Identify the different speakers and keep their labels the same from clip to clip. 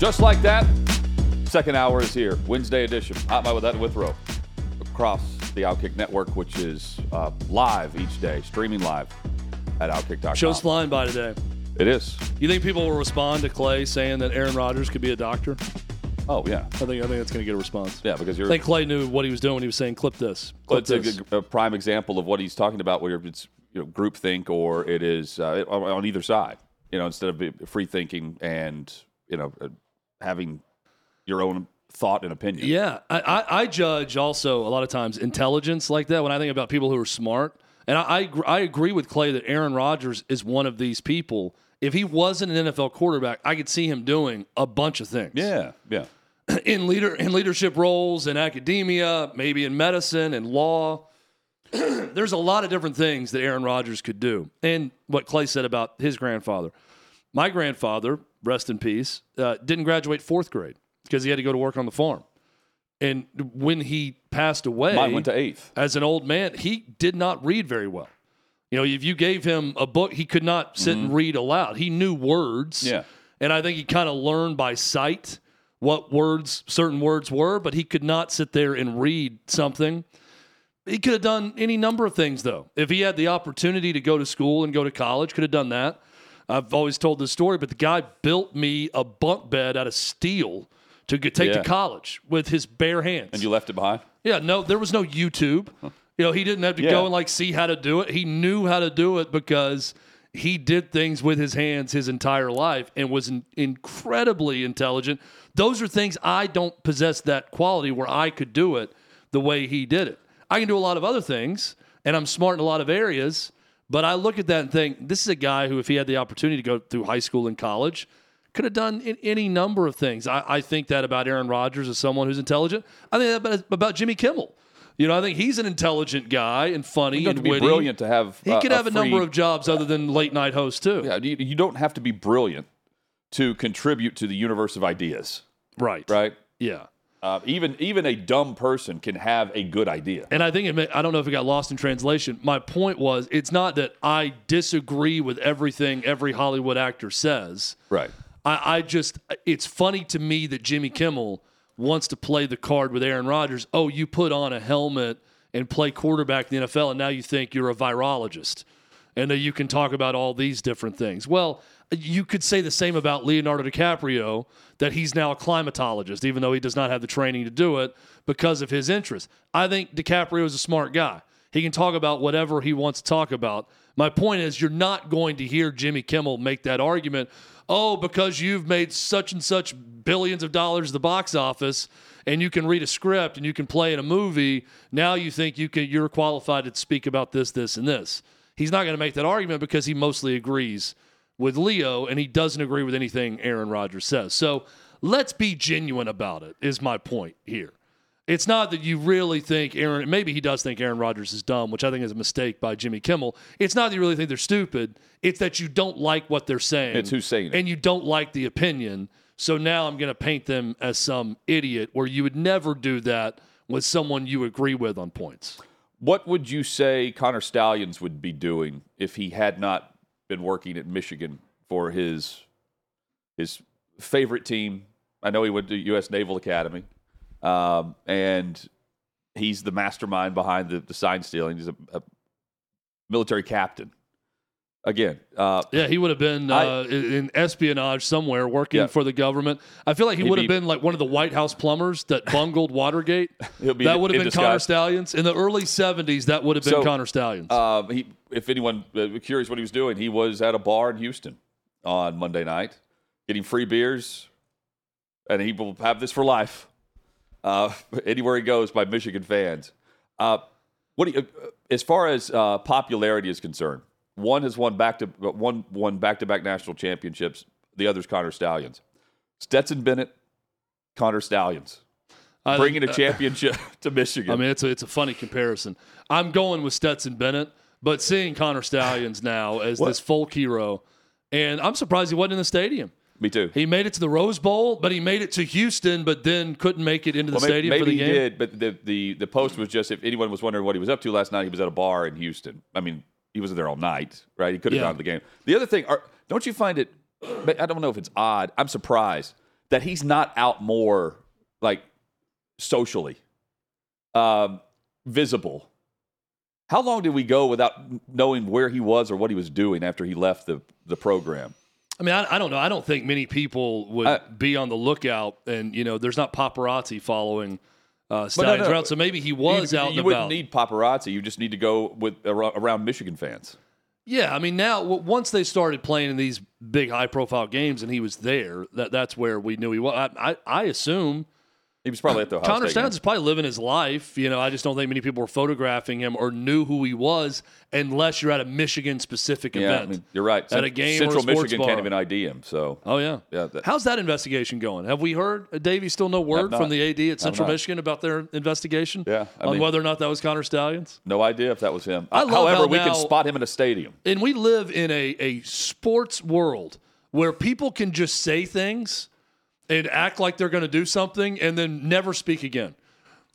Speaker 1: Just like that, second hour is here. Wednesday edition. Hot Mic with that Withrow across the Outkick Network, which is uh, live each day, streaming live at Outkick.com.
Speaker 2: Show's flying by today.
Speaker 1: It is.
Speaker 2: You think people will respond to Clay saying that Aaron Rodgers could be a doctor?
Speaker 1: Oh yeah,
Speaker 2: I think I think that's going to get a response.
Speaker 1: yeah, because
Speaker 2: I think Clay knew what he was doing when he was saying clip this.
Speaker 1: Well,
Speaker 2: Clip
Speaker 1: it's a,
Speaker 2: this.
Speaker 1: good- a prime example of what he's talking about, where it's you know groupthink or it is uh, on either side. You know, instead of free thinking and you know having your own thought and opinion.
Speaker 2: Yeah, I, I, I judge also a lot of times intelligence like that when I think about people who are smart. And I, I, I agree with Clay that Aaron Rodgers is one of these people. If he wasn't an NFL quarterback, I could see him doing a bunch of things.
Speaker 1: yeah, yeah.
Speaker 2: in leader in leadership roles in academia, maybe in medicine and law. There's a lot of different things that Aaron Rodgers could do. And what Clay said about his grandfather. My grandfather, rest in peace, uh, didn't graduate fourth grade because he had to go to work on the farm. And when he passed away,
Speaker 1: Mine went to eighth.
Speaker 2: as an old man, he did not read very well. You know, if you gave him a book, he could not sit and read aloud. He knew words.
Speaker 1: Yeah.
Speaker 2: And I think he kind of learned by sight what words certain words were, but he could not sit there and read something. He could have done any number of things though. If he had the opportunity to go to school and go to college, could have done that. I've always told this story, but the guy built me a bunk bed out of steel to get, take
Speaker 1: Yeah.
Speaker 2: to college with his bare hands.
Speaker 1: And you left it behind.
Speaker 2: Yeah, no, there was no YouTube. You know, he didn't have to
Speaker 1: Yeah.
Speaker 2: go and like see how to do it. He knew how to do it because he did things with his hands his entire life and was in- incredibly intelligent. Those are things I don't possess that quality where I could do it the way he did it. I can do a lot of other things and I'm smart in a lot of areas, but I look at that and think this is a guy who, if he had the opportunity to go through high school and college, could have done in any number of things. I, I think that about Aaron Rodgers as someone who's intelligent. I think that about, about Jimmy Kimmel. You know, I think he's an intelligent guy and funny
Speaker 1: You don't have
Speaker 2: and witty.
Speaker 1: brilliant to have.
Speaker 2: He
Speaker 1: uh,
Speaker 2: could have a,
Speaker 1: free-
Speaker 2: number of jobs other than late night host too.
Speaker 1: Yeah, you, you don't have to be brilliant to contribute to the universe of ideas,
Speaker 2: Right.
Speaker 1: right?
Speaker 2: Yeah.
Speaker 1: Uh, even even a dumb person can have a good idea.
Speaker 2: And I think it may, I don't know if it got lost in translation. My point was it's not that I disagree with everything every Hollywood actor says.
Speaker 1: Right.
Speaker 2: I, I just it's funny to me that Jimmy Kimmel wants to play the card with Aaron Rodgers. Oh, you put on a helmet and play quarterback in the NFL, and now you think you're a virologist, and that you can talk about all these different things. Well, you could say the same about Leonardo DiCaprio that he's now a climatologist, even though he does not have the training to do it because of his interest. I think DiCaprio is a smart guy. He can talk about whatever he wants to talk about. My point is, you're not going to hear Jimmy Kimmel make that argument. Oh, because you've made such and such billions of dollars at the box office, and you can read a script and you can play in a movie. Now you think you can you're qualified to speak about this, this, and this. He's not going to make that argument because he mostly agrees with Leo, and he doesn't agree with anything Aaron Rodgers says. So let's be genuine about it. Is my point here. It's not that you really think Aaron, maybe he does think Aaron Rodgers is dumb, which I think is a mistake by Jimmy Kimmel. It's not that you really think they're stupid. It's that you don't like what they're saying.
Speaker 1: It's who's saying it.
Speaker 2: And you don't like the opinion. So now I'm going to paint them as some idiot where you would never do that with someone you agree with on points.
Speaker 1: What would you say Connor Stalions would be doing if he had not been working at Michigan for his his favorite team? I know he went to U.S. Naval Academy, um, and he's the mastermind behind the, the sign stealing. He's a, a military captain. Again, uh,
Speaker 2: Yeah, he would have been
Speaker 1: I-
Speaker 2: uh, in espionage somewhere working
Speaker 1: Yeah.
Speaker 2: for the government. I feel like he would have
Speaker 1: be-
Speaker 2: been like one of the White House plumbers that bungled Watergate.
Speaker 1: He'll be
Speaker 2: that would have been Connor. Stalions in the early '70s. That would have been
Speaker 1: So,
Speaker 2: Connor Stalions.
Speaker 1: Um, he, if anyone uh, curious what he was doing, he was at a bar in Houston on Monday night, getting free beers, and he will have this for life. Uh, anywhere he goes by Michigan fans. Uh, what do you, uh, as far as uh, popularity is concerned, One has won back to one won back to back national championships. The other's Connor Stalions. Stetson Bennett, Connor Stalions,
Speaker 2: I-
Speaker 1: bringing a championship to Michigan.
Speaker 2: I mean, it's a, it's a funny comparison. I'm going with Stetson Bennett, but seeing Connor Stalions now as this folk hero, and I'm surprised he wasn't in the stadium.
Speaker 1: Me too.
Speaker 2: He made it to the Rose Bowl, but he made it to Houston, but then couldn't make it into the
Speaker 1: Well, may-
Speaker 2: stadium
Speaker 1: maybe
Speaker 2: for the
Speaker 1: he
Speaker 2: game.
Speaker 1: did, but the, the the post was just if anyone was wondering what he was up to last night, he was at a bar in Houston. I mean, he was there all night, right? He could have
Speaker 2: Yeah.
Speaker 1: gone to the game. The other thing, are, don't you find it? I don't know if it's odd. I'm surprised that he's not out more like socially um, visible. How long did we go without knowing where he was or what he was doing after he left the the program?
Speaker 2: I mean, I, I don't know. I don't think many people would
Speaker 1: I-
Speaker 2: be on the lookout, and you know, there's not paparazzi following uh, Stalions
Speaker 1: no.
Speaker 2: around. So maybe he was
Speaker 1: you,
Speaker 2: out
Speaker 1: you wouldn't
Speaker 2: about.
Speaker 1: need paparazzi. You just need to go with around Michigan fans.
Speaker 2: Yeah, I mean, now w- once they started playing in these big, high-profile games, and he was there, that that's where we knew he was. I, I, I assume
Speaker 1: He was probably at the Ohio
Speaker 2: Connor
Speaker 1: State
Speaker 2: is probably living his life. You know, I just don't think many people were photographing him or knew who he was, unless you're at a Michigan-specific
Speaker 1: Yeah,
Speaker 2: event.
Speaker 1: I mean, you're right.
Speaker 2: At a game
Speaker 1: Central Michigan
Speaker 2: bar.
Speaker 1: can't even ID him. So
Speaker 2: Oh yeah,
Speaker 1: Yeah, that-
Speaker 2: How's that investigation going? Have we heard, Davey? Still no word from the AD at Central. Michigan about their investigation?
Speaker 1: Yeah, I
Speaker 2: on
Speaker 1: mean-
Speaker 2: whether or not that was Connor Stalions.
Speaker 1: no idea if that was him.
Speaker 2: I love
Speaker 1: However,
Speaker 2: how
Speaker 1: we
Speaker 2: now-
Speaker 1: can spot him in a stadium.
Speaker 2: And we live in a a sports world where people can just say things and act like they're going to do something and then never speak again.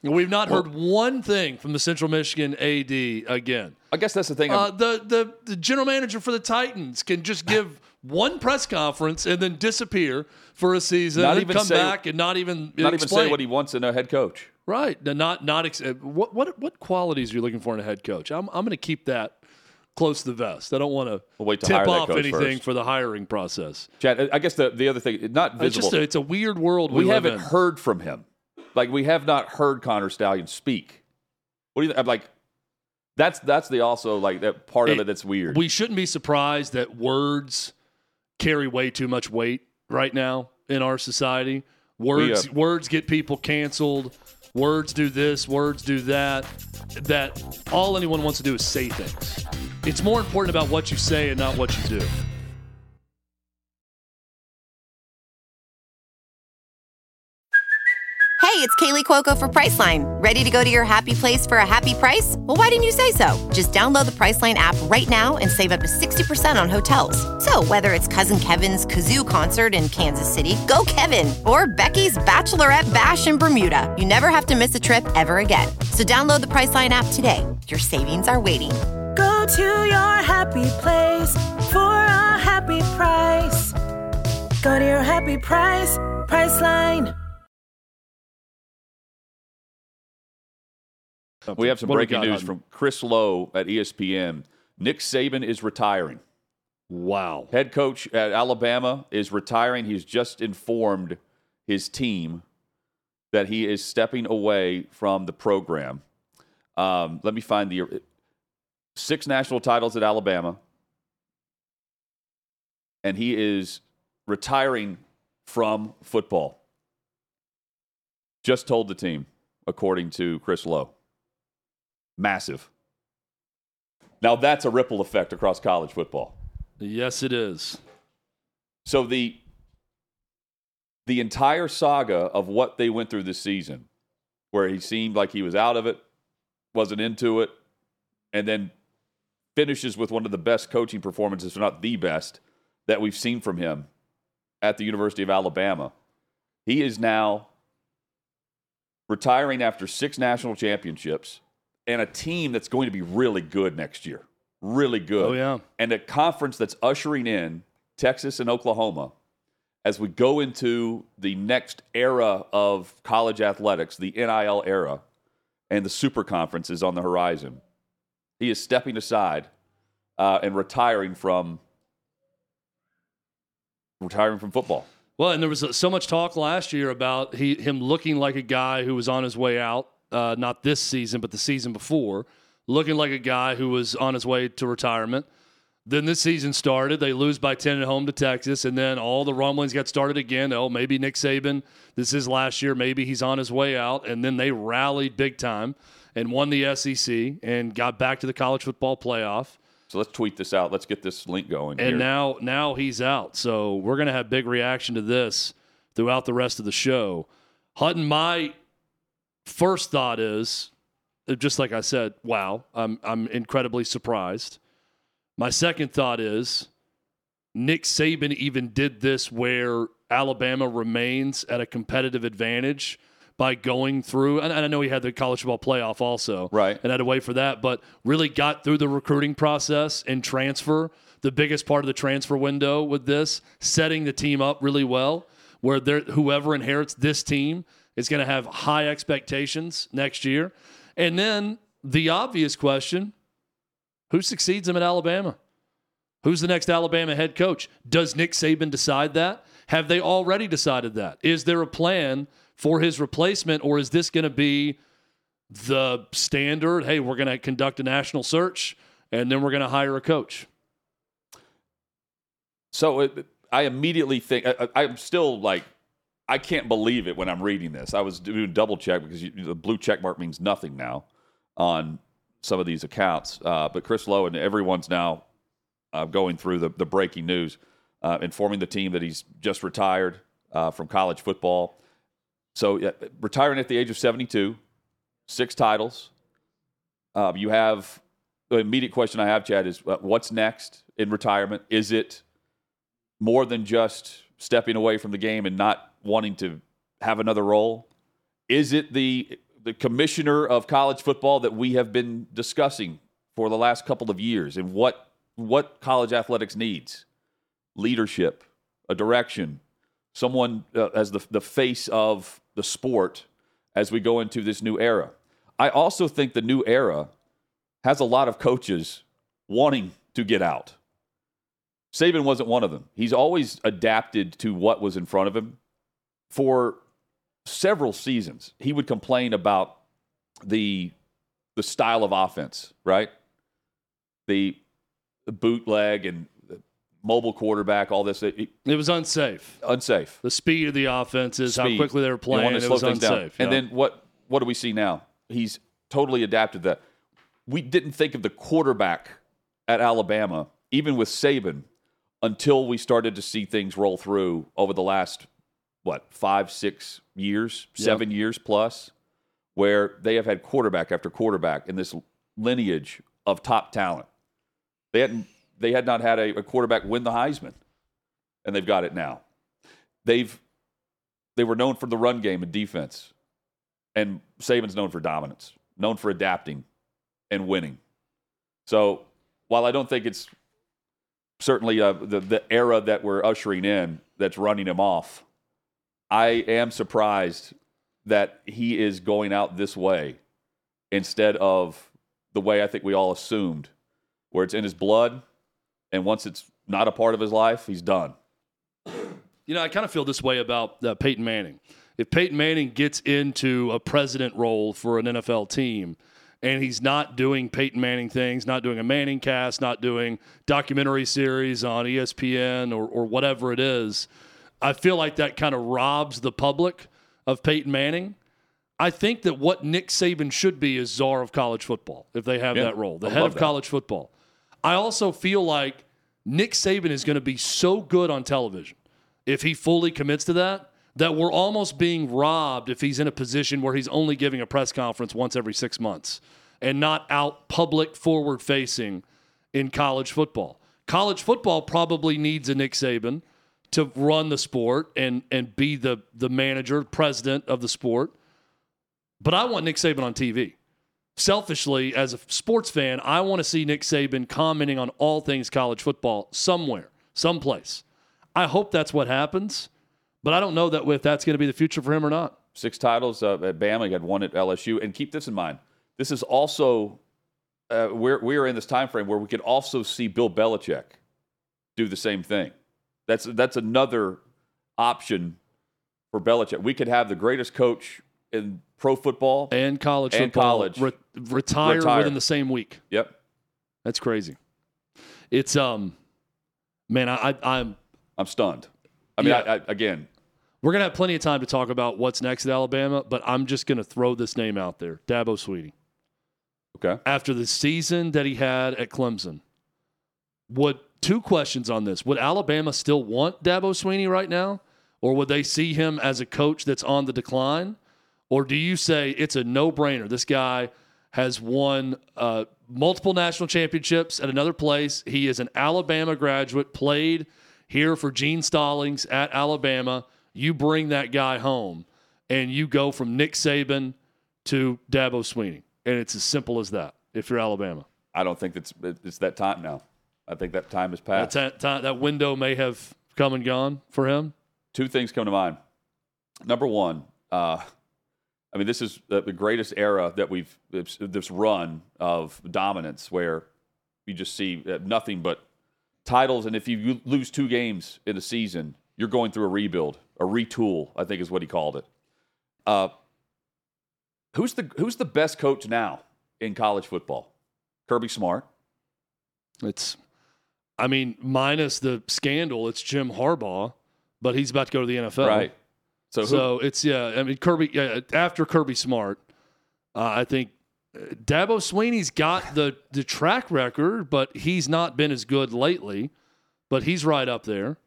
Speaker 2: We've not heard one thing from the Central Michigan AD again.
Speaker 1: I guess that's the thing.
Speaker 2: Uh, the, the the general manager for the Titans can just give one press conference and then disappear for a season,
Speaker 1: Not
Speaker 2: and
Speaker 1: even
Speaker 2: come
Speaker 1: say-
Speaker 2: back and not even
Speaker 1: not even say what he wants in a head coach.
Speaker 2: right. Not not ex- uh, what what what qualities are you looking for in a head coach? I'm I'm going to keep that close to the vest. I don't want to
Speaker 1: We'll wait to
Speaker 2: tip off anything
Speaker 1: first.
Speaker 2: for the hiring process.
Speaker 1: Chad, I guess the, the other thing, not
Speaker 2: It's
Speaker 1: visible.
Speaker 2: just a, it's a weird world we,
Speaker 1: we haven't
Speaker 2: in.
Speaker 1: heard from him. Like we have not heard Connor Stalion speak. What do you? I'm like, that's that's the also like that part of
Speaker 2: It-
Speaker 1: it that's weird.
Speaker 2: We shouldn't be surprised that words carry way too much weight right now in our society. Words
Speaker 1: uh,
Speaker 2: words get people canceled. Words do this, words do that. That all anyone wants to do is say things. It's more important about what you say and not what you do.
Speaker 3: Hey, it's Kaley Cuoco for Priceline. Ready to go to your happy place for a happy price? Well, why didn't you say so? Just download the Priceline app right now and save up to 60% on hotels. So, whether it's Cousin Kevin's Kazoo concert in Kansas City, go Kevin, or Becky's Bachelorette Bash in Bermuda, you never have to miss a trip ever again. So, download the Priceline app today. Your savings are waiting.
Speaker 4: Go to your happy place for a happy price. Go to your happy price, Priceline.
Speaker 1: we have some
Speaker 2: What
Speaker 1: breaking news
Speaker 2: Hutton?
Speaker 1: from Chris Low at ESPN. Nick Saban is retiring.
Speaker 2: Wow.
Speaker 1: Head coach at Alabama is retiring. He's just informed his team that he is stepping away from the program. Um, let me find the six national titles at Alabama, and he is retiring from football. Just told the team, according to Chris Low. Massive. Now that's a ripple effect across college football.
Speaker 2: Yes, it is.
Speaker 1: So the the entire saga of what they went through this season, where he seemed like he was out of it, wasn't into it, and then finishes with one of the best coaching performances, if not the best, that we've seen from him at the University of Alabama. He is now retiring after six national championships and a team that's going to be really good next year. Really good
Speaker 2: Oh, yeah.
Speaker 1: and a conference that's ushering in Texas and Oklahoma as we go into the next era of college athletics, the NIL era, and the super conference is on the horizon. He is stepping aside uh, and retiring from retiring from football.
Speaker 2: Well, and there was so much talk last year about he, him looking like a guy who was on his way out, uh, not this season, but the season before, looking like a guy who was on his way to retirement. Then this season started. They lose by 10 at home to Texas. And then all the rumblings got started again. Oh, maybe Nick Saban, this is last year. Maybe he's on his way out. And then they rallied big time and won the SEC and got back to the college football playoff.
Speaker 1: So let's tweet this out. Let's get this link going.
Speaker 2: and
Speaker 1: here.
Speaker 2: now now he's out. So we're gonna have big reaction to this throughout the rest of the show. Hutton, my first thought is just like I said, wow, I'm I'm incredibly surprised. My second thought is Nick Saban even did this where Alabama remains at a competitive advantage by going through, and I know he had the college football playoff also,
Speaker 1: Right.
Speaker 2: and had to wait for that, but really got through the recruiting process and transfer, the biggest part of the transfer window with this, setting the team up really well, where whoever inherits this team is going to have high expectations next year. And then the obvious question who succeeds him at Alabama? Who's the next Alabama head coach? Does Nick Saban decide that? Have they already decided that? Is there a plan for his replacement, or is this going to be the standard? Hey, we're going to conduct a national search and then we're going to hire a coach.
Speaker 1: So it, I immediately think I, I'm still like I can't believe it when I'm reading this. I was doing double check because you, the blue check mark means nothing now on some of these accounts. Uh, but Chris Low and everyone's now uh, going through the, the breaking news, uh, informing the team that he's just retired uh, from college football. So yeah, retiring at the age of 72, six titles. Uh, you have the immediate question I have, Chad, is uh, what's next in retirement? Is it more than just stepping away from the game and not wanting to have another role? Is it the the commissioner of college football that we have been discussing for the last couple of years and what what college athletics needs? Leadership, a direction, someone uh, as the the face of the sport as we go into this new era. I also think the new era has a lot of coaches wanting to get out. Saban wasn't one of them. He's always adapted to what was in front of him. For several seasons, he would complain about the the style of offense, right? The, the bootleg and mobile quarterback, all this it-
Speaker 2: It was unsafe.
Speaker 1: unsafe.
Speaker 2: The speed of the offenses, how quickly they were playing, it was
Speaker 1: things down.
Speaker 2: unsafe.
Speaker 1: And then what what do we see now? He's totally adapted that. We didn't think of the quarterback at Alabama, even with Saban, until we started to see things roll through over the last what five, six years, seven years plus, where they have had quarterback after quarterback in this lineage of top talent. They hadn't they had not had a, a quarterback win the Heisman, and they've got it now. They've they were known for the run game and defense. And Saban's known for dominance, known for adapting and winning. So while I don't think it's certainly uh, the, the era that we're ushering in that's running him off, I am surprised that he is going out this way instead of the way I think we all assumed, where it's in his blood. And once it's not a part of his life, he's done.
Speaker 2: You know, I kind of feel this way about uh, Peyton Manning. If Peyton Manning gets into a president role for an NFL team and he's not doing Peyton Manning things, not doing a Manning cast, not doing documentary series on ESPN or, or whatever it is, I feel like that kind of robs the public of Peyton Manning. I think that what Nick Saban should be is czar of college football if they have
Speaker 1: Yeah,
Speaker 2: that role, the
Speaker 1: I
Speaker 2: head of
Speaker 1: that.
Speaker 2: college football. I also feel like Nick Saban is going to be so good on television if he fully commits to that that we're almost being robbed if he's in a position where he's only giving a press conference once every six months and not out public forward facing in college football. College football probably needs a Nick Saban to run the sport and and be the the manager, president of the sport. But I want Nick Saban on TV. Selfishly, as a sports fan, I want to see Nick Saban commenting on all things college football somewhere, someplace. I hope that's what happens, but I don't know that if that's going to be the future for him or not.
Speaker 1: six titles uh, at Bama. He had one at LSU. And keep this in mind: this is also uh, we're we're in this time frame where we could also see Bill Belichick do the same thing. That's that's another option for Belichick. We could have the greatest coach in pro football.
Speaker 2: And college
Speaker 1: And
Speaker 2: football,
Speaker 1: college.
Speaker 2: re- retire,
Speaker 1: Retire.
Speaker 2: within the same week.
Speaker 1: Yep,
Speaker 2: That's crazy. It's um, man, I, I I'm
Speaker 1: I'm stunned. I mean,
Speaker 2: Yeah.
Speaker 1: I, I, again,
Speaker 2: We're going to have plenty of time to talk about what's next at Alabama, but I'm just going to throw this name out there Dabo Swinney.
Speaker 1: okay,
Speaker 2: After the season that he had at Clemson, would two questions on this? Would Alabama still want Dabo Swinney right now, or would they see him as a coach that's on the decline, or do you say it's a no-brainer? This guy has won uh, multiple national championships at another place. He is an Alabama graduate, played here for Gene Stallings at Alabama. You bring that guy home, and you go from Nick Saban to Dabo Swinney, and it's as simple as that. If you're Alabama,
Speaker 1: I don't think it's it's that time now. I think that time has passed.
Speaker 2: that, time, that window may have come and gone for him.
Speaker 1: Two things come to mind. Number one, uh, I mean, this is the, greatest era that we've this, this run of dominance where you just see uh, nothing but titles, and if you lose two games in a season, you're going through a rebuild, a retool. I think is what he called it. Uh, who's the who's the best coach now in college football? Kirby Smart.
Speaker 2: It's, I mean, minus the scandal, it's Jim Harbaugh, but he's about to go to the NFL.
Speaker 1: Right. So, who,
Speaker 2: So it's yeah. I mean, Kirby yeah, after Kirby Smart, uh, I think uh, Dabo Swinney's got the the track record, but he's not been as good lately. But he's right up there.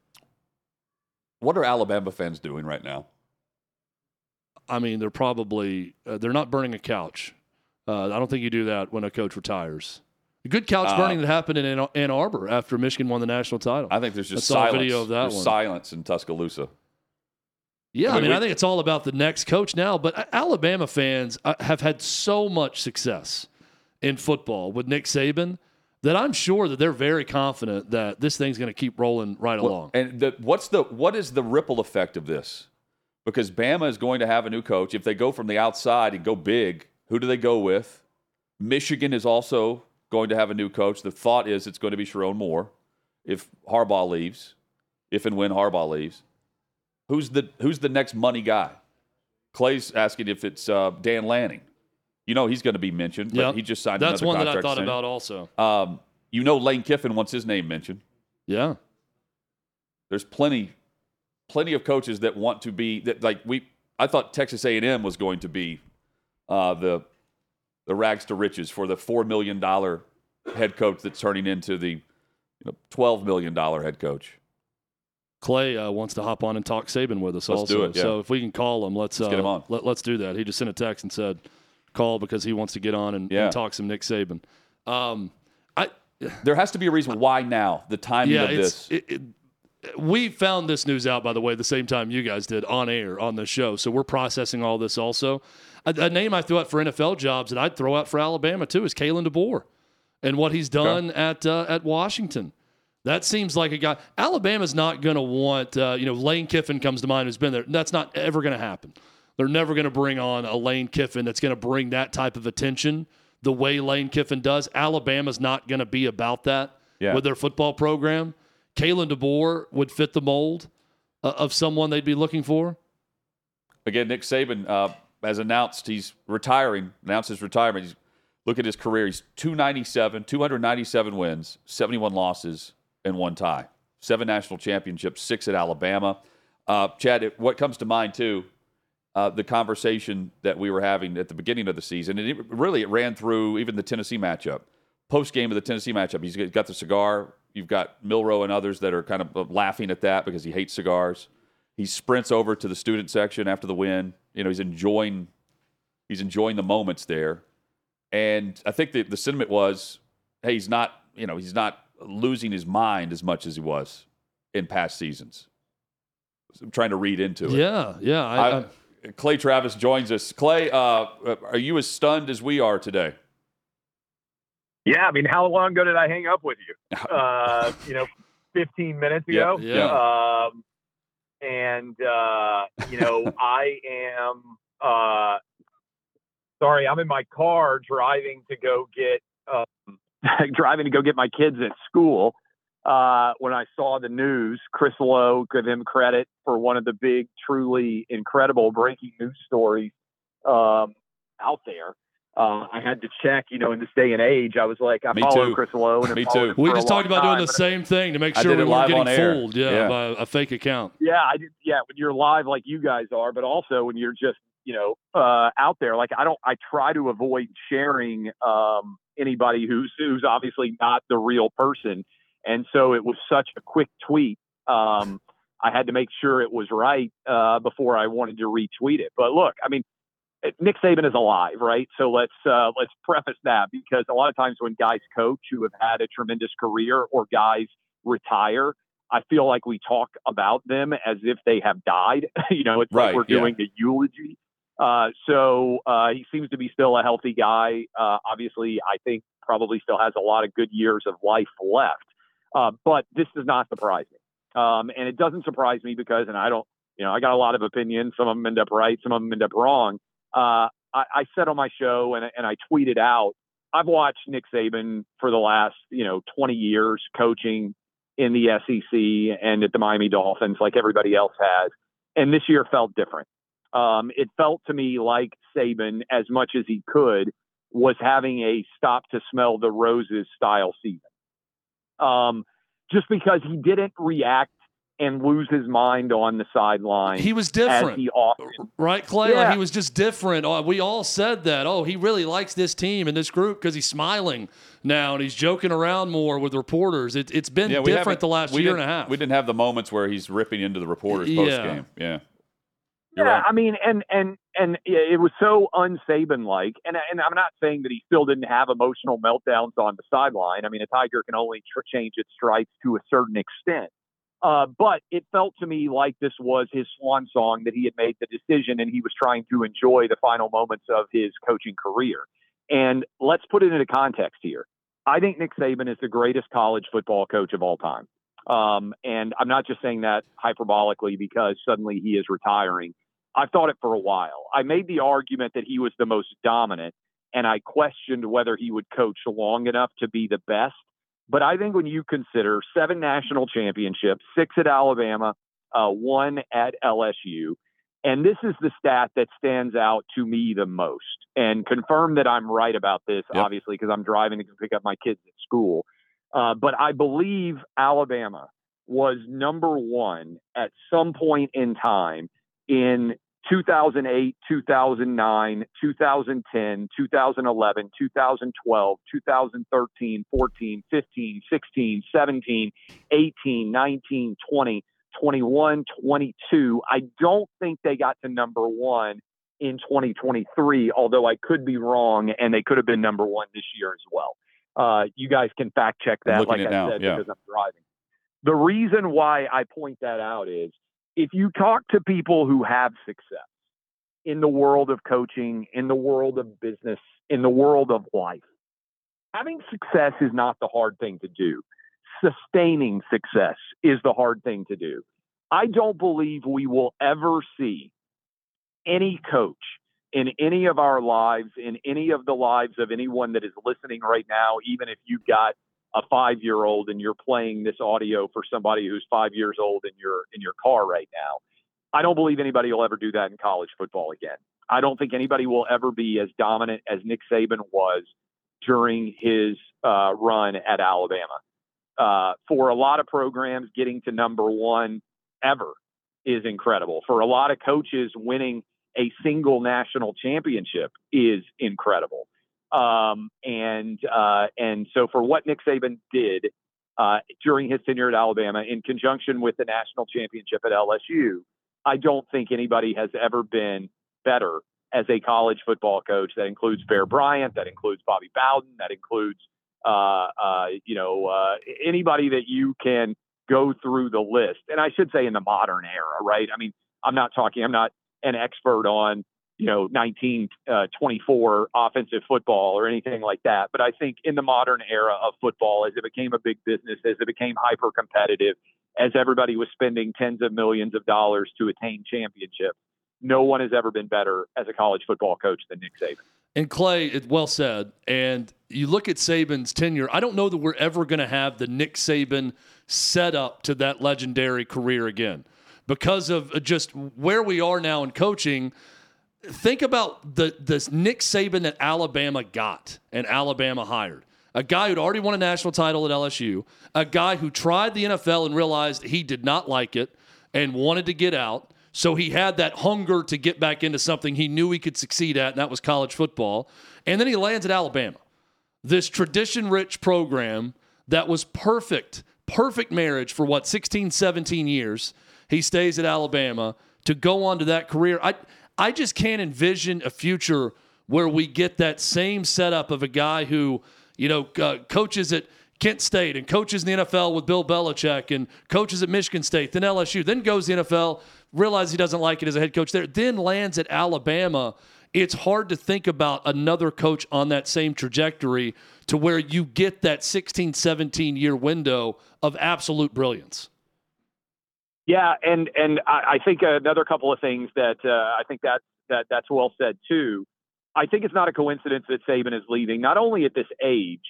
Speaker 1: what are Alabama fans doing right now?
Speaker 2: I mean, they're probably uh, they're not burning a couch. Uh, I don't think you do that when a coach retires. A good couch
Speaker 1: Uh,
Speaker 2: burning that happened in Ann- Ann Arbor after Michigan won the national title.
Speaker 1: I think there's just
Speaker 2: I a
Speaker 1: silence.
Speaker 2: video of that
Speaker 1: there's
Speaker 2: one.
Speaker 1: silence in Tuscaloosa.
Speaker 2: Yeah,
Speaker 1: I
Speaker 2: I
Speaker 1: mean,
Speaker 2: mean,
Speaker 1: we-
Speaker 2: I think it's all about the next coach now. But Alabama fans uh, have had so much success in football with Nick Saban that I'm sure that they're very confident that this thing's going to keep rolling right
Speaker 1: Well,
Speaker 2: along.
Speaker 1: And the, what's the what is the ripple effect of this? Because Bama is going to have a new coach. If they go from the outside and go big, who do they go with? Michigan is also going to have a new coach. The thought is it's going to be Sherrone Moore if Harbaugh leaves, if and when Harbaugh leaves. Who's the who's the next money guy? Clay's asking if it's uh, Dan Lanning. You know he's going to be mentioned, but
Speaker 2: Yep.
Speaker 1: he just signed.
Speaker 2: That's one that I thought
Speaker 1: soon.
Speaker 2: about also.
Speaker 1: Um, you know Lane Kiffin wants his name mentioned.
Speaker 2: Yeah.
Speaker 1: there's plenty plenty of coaches that want to be that like we I thought Texas A&M was going to be uh, the the rags to riches for the 4 million dollar head coach that's turning into the you know 12 million dollar head coach.
Speaker 2: Clay uh, wants to hop on and talk Saban with us
Speaker 1: Let's
Speaker 2: also.
Speaker 1: do it, yeah.
Speaker 2: So if we can call him, let's,
Speaker 1: Let's
Speaker 2: uh,
Speaker 1: get him on.
Speaker 2: Let, us do that. He just sent a text and said, call because he wants to get on and,
Speaker 1: Yeah.
Speaker 2: and talk some Nick Saban. Um, I,
Speaker 1: There has to be a reason why now the timing
Speaker 2: yeah,
Speaker 1: of this.
Speaker 2: it, it, we found this news out, by the way, the same time you guys did on air on the show. So we're processing all this also. A, a name I threw out for NFL jobs that I'd throw out for Alabama too is Kalen DeBoer and what he's done at uh, at Washington. That seems like a guy. Alabama's not going to want, uh, you know, Lane Kiffin comes to mind who's been there. That's not ever going to happen. They're never going to bring on a Lane Kiffin that's going to bring that type of attention the way Lane Kiffin does. Alabama's not going to be about that
Speaker 1: Yeah.
Speaker 2: with their football program. Kalen DeBoer would fit the mold uh, of someone they'd be looking for.
Speaker 1: Again, Nick Saban uh, has announced he's retiring, announced his retirement. He's, look at his career. He's 297, 297 wins, 71 losses, and one tie. Seven national championships, six at Alabama. Uh, Chad, what comes to mind too, uh, the conversation that we were having at the beginning of the season, and it, really it ran through even the Tennessee matchup. Post game of the Tennessee matchup, he's got the cigar. You've got Milroe and others that are kind of laughing at that because he hates cigars. He sprints over to the student section after the win. You know, he's enjoying he's enjoying the moments there. And I think the, the sentiment was, hey, he's not, you know, he's not losing his mind as much as he was in past seasons. I'm trying to read into it.
Speaker 2: Yeah, yeah. I, I,
Speaker 1: I, Clay Travis joins us. Clay, uh, are you as stunned as we are today?
Speaker 5: Yeah, I mean, how long ago did I hang up with you? Uh, you know, 15 minutes ago.
Speaker 2: Yeah.
Speaker 5: Um, and uh, you know, I am uh, sorry. I'm in my car driving to go get um, driving to go get my kids at school. Uh, when I saw the news, Chris Low, give him credit for one of the big, truly incredible breaking news stories um, out there. Uh, I had to check, you know, in this day and age. I was like, I
Speaker 1: Me
Speaker 5: follow
Speaker 1: too.
Speaker 5: Chris Low. And
Speaker 1: Me too.
Speaker 2: we just talked about doing the same thing to make sure we weren't getting fooled. Yeah,
Speaker 1: Yeah.
Speaker 2: by a fake account.
Speaker 5: Yeah, I did. Yeah, when you're live like you guys are, but also when you're just you know uh, out there. Like I don't. I try to avoid sharing um, anybody who's who's obviously not the real person. and so it was such a quick tweet. Um, I had to make sure it was right uh, before I wanted to retweet it. But look, I mean, Nick Saban is alive, right? So let's uh, let's preface that because a lot of times when guys coach who have had a tremendous career or guys retire, I feel like we talk about them as if they have died. you know, it's
Speaker 1: right,
Speaker 5: like we're
Speaker 1: yeah.
Speaker 5: doing the eulogy. Uh, so uh, he seems to be still a healthy guy. Uh, obviously, I think probably still has a lot of good years of life left. Uh, but this does not surprise me. Um, and it doesn't surprise me because, and I don't, you know, I got a lot of opinions. Some of them end up right, some of them end up wrong. Uh, I, I said on my show and, and I tweeted out, I've watched Nick Saban for the last, you know, 20 years coaching in the SEC and at the Miami Dolphins, like everybody else has. And this year felt different. Um, it felt to me like Saban, as much as he could, was having a stop to smell the roses style season. Um, just because he didn't react and lose his mind on the sideline.
Speaker 2: He was different.
Speaker 5: he often
Speaker 2: Right, Clay? Like,
Speaker 5: Yeah.
Speaker 2: he was just different. Uh, We all said that. Oh, he really likes this team and this group because he's smiling now and he's joking around more with reporters. It, it's been
Speaker 1: Yeah, we
Speaker 2: different the last year and
Speaker 1: didn't-
Speaker 2: a half.
Speaker 1: We didn't have the moments where he's ripping into the reporters
Speaker 2: Yeah.
Speaker 1: post game. Yeah.
Speaker 5: Yeah,
Speaker 1: right.
Speaker 5: I mean, and and and it was so unsaban like, and and I'm not saying that he still didn't have emotional meltdowns on the sideline. I mean, a tiger can only tr- change its stripes to a certain extent. Uh, but it felt to me like this was his swan song that he had made the decision and he was trying to enjoy the final moments of his coaching career. And let's put it into context here. I think Nick Saban is the greatest college football coach of all time. Um, and I'm not just saying that hyperbolically because suddenly he is retiring. I've thought it for a while. I made the argument that he was the most dominant, and I questioned whether he would coach long enough to be the best. But I think when you consider seven national championships, six at Alabama, uh, one at LSU, and this is the stat that stands out to me the most, and confirm that I'm right about this,
Speaker 1: Yep.
Speaker 5: obviously, because I'm driving to pick up my kids at school. Uh, but I believe Alabama was number one at some point in time in 2008, 2009, 2010, 2011, 2012, 2013, 14, 15, 16, 17, 18, 19, 20, 21, 22. I don't think they got to number one in 2023, although I could be wrong and they could have been number one this year as well. Uh, you guys can fact check that, like I
Speaker 1: now,
Speaker 5: said,
Speaker 1: yeah.
Speaker 5: because I'm driving. The reason why I point that out is if you talk to people who have success in the world of coaching, in the world of business, in the world of life, having success is not the hard thing to do. Sustaining success is the hard thing to do. I don't believe we will ever see any coach in any of our lives, in any of the lives of anyone that is listening right now, even if you've got a five year old and you're playing this audio for somebody who's five years old in your in your car right now. I don't believe anybody will ever do that in college football again. I don't think anybody will ever be as dominant as Nick Saban was during his uh, run at Alabama. Uh, for a lot of programs, getting to number one ever is incredible. For a lot of coaches, winning a single national championship is incredible. Um, and uh, and so for what Nick Saban did uh, during his tenure at Alabama, in conjunction with the national championship at LSU, I don't think anybody has ever been better as a college football coach. That includes Bear Bryant, that includes Bobby Bowden, that includes uh, uh, you know uh, anybody that you can go through the list. And I should say in the modern era, right? I mean, I'm not talking. I'm not an expert on you know 1924 uh, offensive football or anything like that. But I think in the modern era of football, as it became a big business, as it became hyper competitive, as everybody was spending tens of millions of dollars to attain championships, no one has ever been better as a college football coach than Nick Saban.
Speaker 2: And Clay, it well said. And you look at Saban's tenure. I don't know that we're ever going to have the Nick Saban set up to that legendary career again because of uh, just where we are now in coaching. Think about the this Nick Saban that Alabama got and Alabama hired. A guy who'd already won a national title at LSU, a guy who tried the NFL and realized he did not like it and wanted to get out. So he had that hunger to get back into something he knew he could succeed at, and that was college football. And then he lands at Alabama, this tradition rich program that was perfect, perfect marriage for what 16, 17 years. He stays at Alabama to go on to that career. I I just can't envision a future where we get that same setup of a guy who you know uh, coaches at Kent State and coaches in the NFL with Bill Belichick and coaches at Michigan State, then LSU, then goes the NFL, realizes he doesn't like it as a head coach there, then lands at Alabama. It's hard to think about another coach on that same trajectory to where you get that 16, 17 year window of absolute brilliance.
Speaker 5: Yeah, and and I, I think another couple of things that uh, I think that that that's well said too. I think it's not a coincidence that Saban is leaving, not only at this age,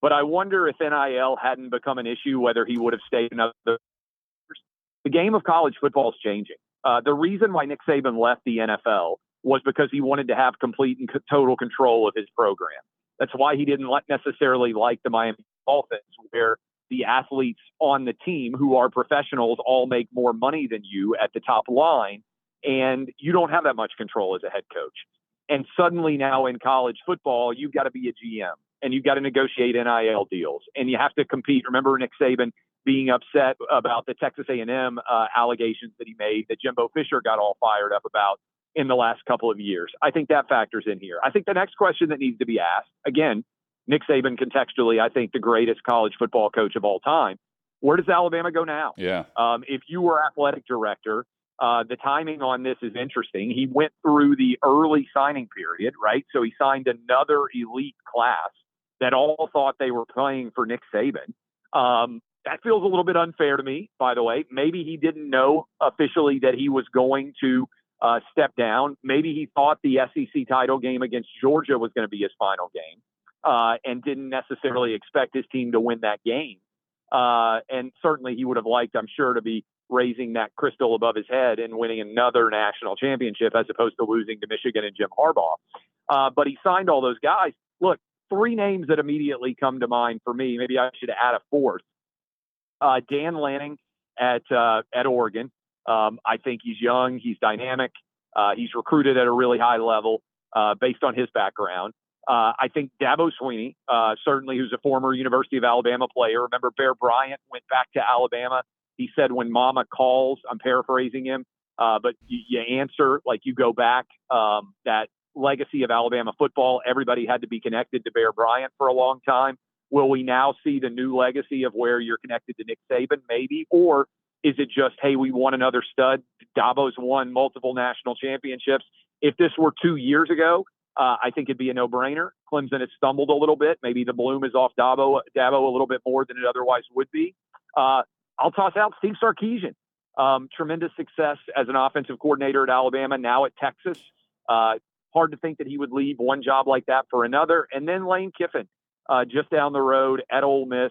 Speaker 5: but I wonder if NIL hadn't become an issue, whether he would have stayed another. The game of college football is changing. Uh, the reason why Nick Saban left the NFL was because he wanted to have complete and total control of his program. That's why he didn't necessarily like the Miami Dolphins, where the athletes on the team who are professionals all make more money than you at the top line, and you don't have that much control as a head coach. And suddenly now in college football, you've got to be a GM and you've got to negotiate NIL deals and you have to compete. Remember Nick Saban being upset about the Texas A&M uh, allegations that he made that Jimbo Fisher got all fired up about in the last couple of years. I think that factors in here. I think the next question that needs to be asked again, Nick Saban contextually, I think the greatest college football coach of all time. Where does Alabama go now?
Speaker 1: Yeah.
Speaker 5: Um, if you were athletic director, uh, the timing on this is interesting. He went through the early signing period, right? So he signed another elite class that all thought they were playing for Nick Saban. Um, that feels a little bit unfair to me, by the way. Maybe he didn't know officially that he was going to uh, step down. Maybe he thought the SEC title game against Georgia was going to be his final game uh, and didn't necessarily expect his team to win that game. Uh, and certainly he would have liked, I'm sure, to be raising that crystal above his head and winning another national championship as opposed to losing to Michigan and Jim Harbaugh. Uh, but he signed all those guys. Look, three names that immediately come to mind for me. Maybe I should add a fourth. Uh, Dan Lanning at uh, at Oregon. Um, I think he's young. He's dynamic. Uh, he's recruited at a really high level uh, based on his background. Uh, I think Dabo Swinney, uh, certainly, who's a former University of Alabama player. Remember, Bear Bryant went back to Alabama. He said, "When Mama calls," I'm paraphrasing him, but you, you, answer like you go back. Um, that legacy of Alabama football. Everybody had to be connected to Bear Bryant for a long time. Will we now see the new legacy of where you're connected to Nick Saban, maybe? Or is it just, hey, we won another stud? Dabo's won multiple national championships. If this were two years ago, uh, I think it'd be a no-brainer. Clemson has stumbled a little bit. Maybe the bloom is off Dabo, Dabo a little bit more than it otherwise would be. Uh, I'll toss out Steve Sarkisian. Um, tremendous success as an offensive coordinator at Alabama, now at Texas. Uh, hard to think that he would leave one job like that for another. And then Lane Kiffin, uh, just down the road at Ole Miss,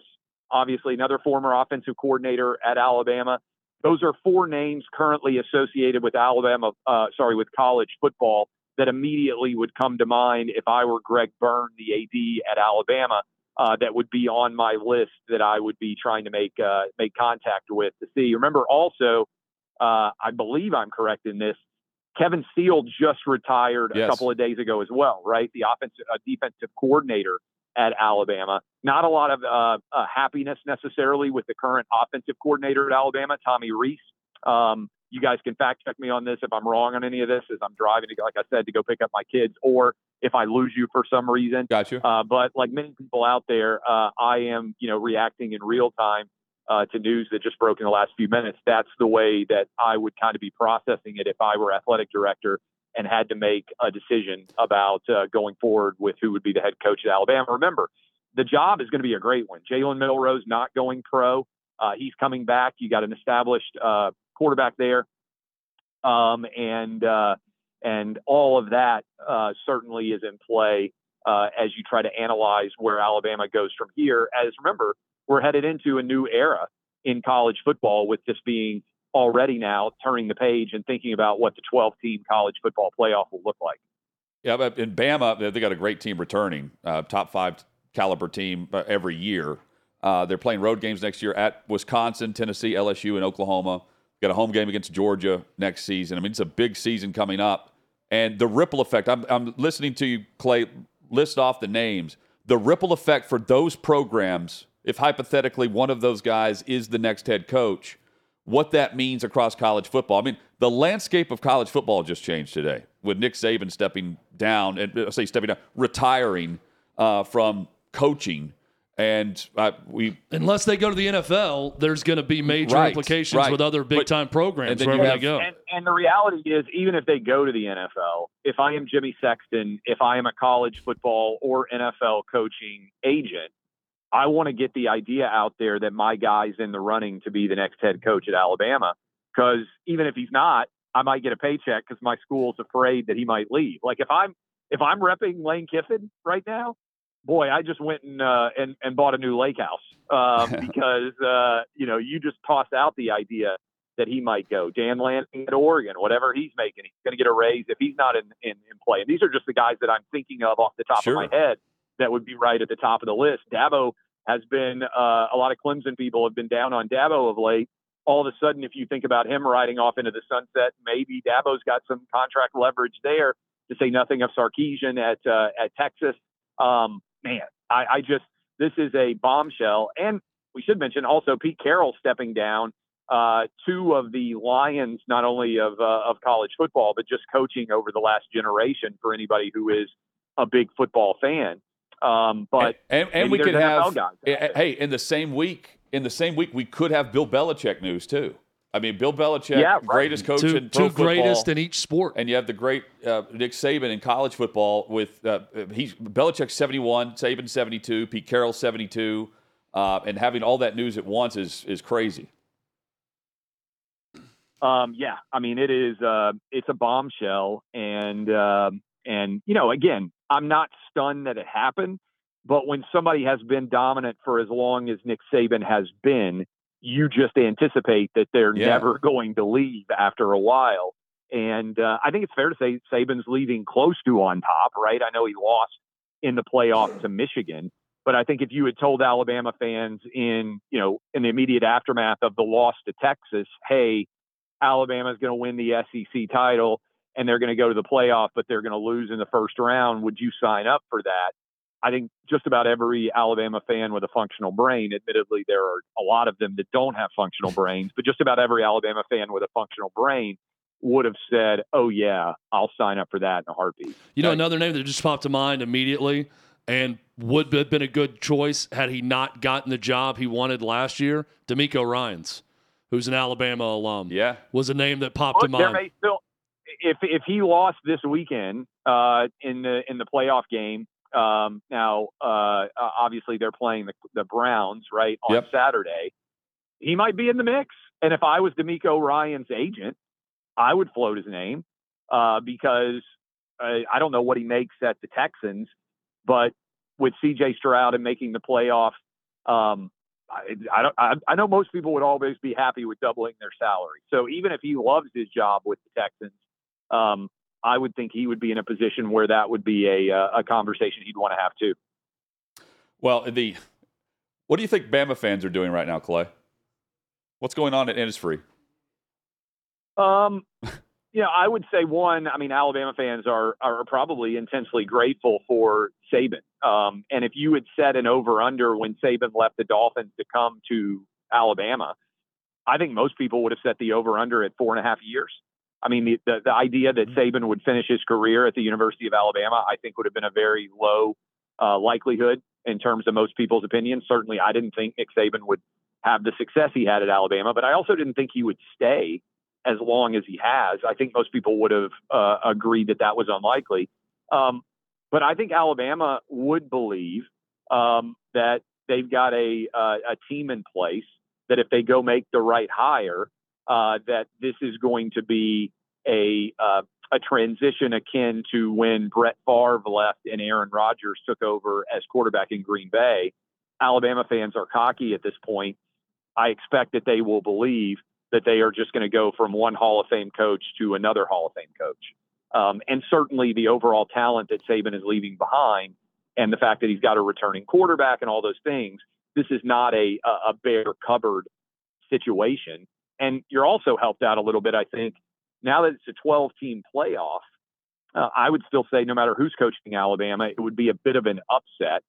Speaker 5: obviously another former offensive coordinator at Alabama. Those are four names currently associated with Alabama, uh, sorry, with college football that immediately would come to mind if I were Greg Byrne, the AD at Alabama. Uh, that would be on my list that I would be trying to make uh, make contact with to see. Remember, also, uh, I believe I'm correct in this. Kevin Steele just retired yes. a couple of days ago as well, right? The offensive uh, defensive coordinator at Alabama. Not a lot of uh, uh, happiness necessarily with the current offensive coordinator at Alabama, Tommy Rees. Um, you guys can fact check me on this if I'm wrong on any of this as I'm driving, to, like I said, to go pick up my kids, or if I lose you for some reason.
Speaker 1: Got you.
Speaker 5: Uh, but like many people out there, uh, I am, you know, reacting in real time uh, to news that just broke in the last few minutes. That's the way that I would kind of be processing it if I were athletic director and had to make a decision about uh, going forward with who would be the head coach at Alabama. Remember, the job is going to be a great one. Jalen Milroe not going pro. Uh, he's coming back. You got an established uh, quarterback there, um, and uh, and all of that uh, certainly is in play as you try to analyze where Alabama goes from here. As remember, we're headed into a new era in college football with this being already now turning the page and thinking about what the 12 team college football playoff will look like.
Speaker 1: Yeah, but in Bama, they got a great team returning, uh, top five caliber team uh, every year. Uh, they're playing road games next year at Wisconsin, Tennessee, LSU, and Oklahoma. Got a home game against Georgia next season. I mean, it's a big season coming up. And the ripple effect, I'm, I'm listening to you, Clay, list off the names. The ripple effect for those programs if hypothetically one of those guys is the next head coach, what that means across college football. I mean, the landscape of college football just changed today with Nick Saban stepping down and uh, say stepping down, retiring uh, from coaching. And uh, we,
Speaker 2: unless they go to the NFL, there's going to be major
Speaker 1: Right,
Speaker 2: implications
Speaker 1: right.
Speaker 2: with other big
Speaker 1: But-
Speaker 2: time programs
Speaker 1: and
Speaker 2: wherever
Speaker 1: you
Speaker 2: they go.
Speaker 5: And, and the reality is, even if they go to the NFL, if I am Jimmy Sexton, if I am a college football or NFL coaching agent, I want to get the idea out there that my guy's in the running to be the next head coach at Alabama. Because even if he's not, I might get a paycheck because my school's afraid that he might leave. Like if I'm if I'm repping Lane Kiffin right now, boy, I just went and uh, and and bought a new lake house um, because uh, you know you just toss out the idea that he might go. Dan Lanning at Oregon, whatever he's making, he's going to get a raise if he's not in, in, in play. And these are just the guys that I'm thinking of off the top
Speaker 1: Sure.
Speaker 5: of my head that would be right at the top of the list. Dabo has been, uh, a lot of Clemson people have been down on Dabo of late. All of a sudden, if you think about him riding off into the sunset, maybe Dabo's got some contract leverage there. To say nothing of Sarkisian at uh, at Texas. Um, man, I, I just this is a bombshell. And we should mention also Pete Carroll stepping down uh, two of the lions, not only of uh, of college football, but just coaching over the last generation. For anybody who is a big football fan, um, but
Speaker 1: and, and
Speaker 5: maybe
Speaker 1: we could
Speaker 5: NFL
Speaker 1: have eh, hey in the same week in the same week we could have Bill Belichick news too. I mean, Bill Belichick,
Speaker 5: Yeah, right.
Speaker 1: greatest coach
Speaker 2: two
Speaker 1: in pro
Speaker 2: two greatest
Speaker 1: football.
Speaker 2: in each sport.
Speaker 1: and you have the great uh, Nick Saban in college football with uh, he's Belichick 71, Saban 72, Pete Carroll 72, uh, and having all that news at once is is crazy.
Speaker 5: Um, yeah, I mean it is. Uh, it's a bombshell, and um, and you know, again, I'm not stunned that it happened, but when somebody has been dominant for as long as Nick Saban has been, you just anticipate that they're
Speaker 1: Yeah.
Speaker 5: never going to leave after a while. And uh, I think it's fair to say Saban's leaving close to on top, right? I know he lost in the playoff to Michigan, but I think if you had told Alabama fans in you know in the immediate aftermath of the loss to Texas, hey, Alabama's going to win the SEC title and they're going to go to the playoff, but they're going to lose in the first round. Would you sign up for that? I think just about every Alabama fan with a functional brain, admittedly, there are a lot of them that don't have functional brains, but just about every Alabama fan with a functional brain would have said, oh, yeah, I'll sign up for that in a heartbeat.
Speaker 2: You know,
Speaker 1: Right.
Speaker 2: another name that just popped to mind immediately and would have been a good choice had he not gotten the job he wanted last year, DeMeco Ryans, who's an Alabama alum.
Speaker 1: Yeah,
Speaker 2: Was a name that popped to mind.
Speaker 5: still, if if he lost this weekend uh, in the in the playoff game, um, now uh, obviously they're playing the the Browns right on
Speaker 1: Yep.
Speaker 5: Saturday. He might be in the mix, and if I was DeMeco Ryan's agent, I would float his name uh, because uh, I don't know what he makes at the Texans, but with C.J. Stroud and making the playoff. Um, I, I don't. I, I know most people would always be happy with doubling their salary. So even if he loves his job with the Texans, um, I would think he would be in a position where that would be a uh, a conversation he'd want to have too.
Speaker 1: Well, the what do you think Bama fans are doing right now, Clay? What's going on at Innisfree?
Speaker 5: Um, you know, I would say one. I mean, Alabama fans are are probably intensely grateful for Saban. Um, and if you had set an over under when Saban left the Dolphins to come to Alabama, I think most people would have set the over under at four and a half years. I mean, the, the the idea that Saban would finish his career at the University of Alabama, I think would have been a very low uh, likelihood in terms of most people's opinions. Certainly, I didn't think Nick Saban would have the success he had at Alabama, but I also didn't think he would stay as long as he has. I think most people would have uh, agreed that that was unlikely. Um, but I think Alabama would believe um, that they've got a uh, a team in place that if they go make the right hire, uh, that this is going to be a uh, a transition akin to when Brett Favre left and Aaron Rodgers took over as quarterback in Green Bay. Alabama fans are cocky at this point. I expect that they will believe that they are just going to go from one Hall of Fame coach to another Hall of Fame coach. Um, and certainly the overall talent that Saban is leaving behind and the fact that he's got a returning quarterback and all those things, this is not a, a, bare cupboard situation. And you're also helped out a little bit, I think, now that it's a 12 team playoff. Uh, I would still say, no matter who's coaching Alabama, it would be a bit of an upset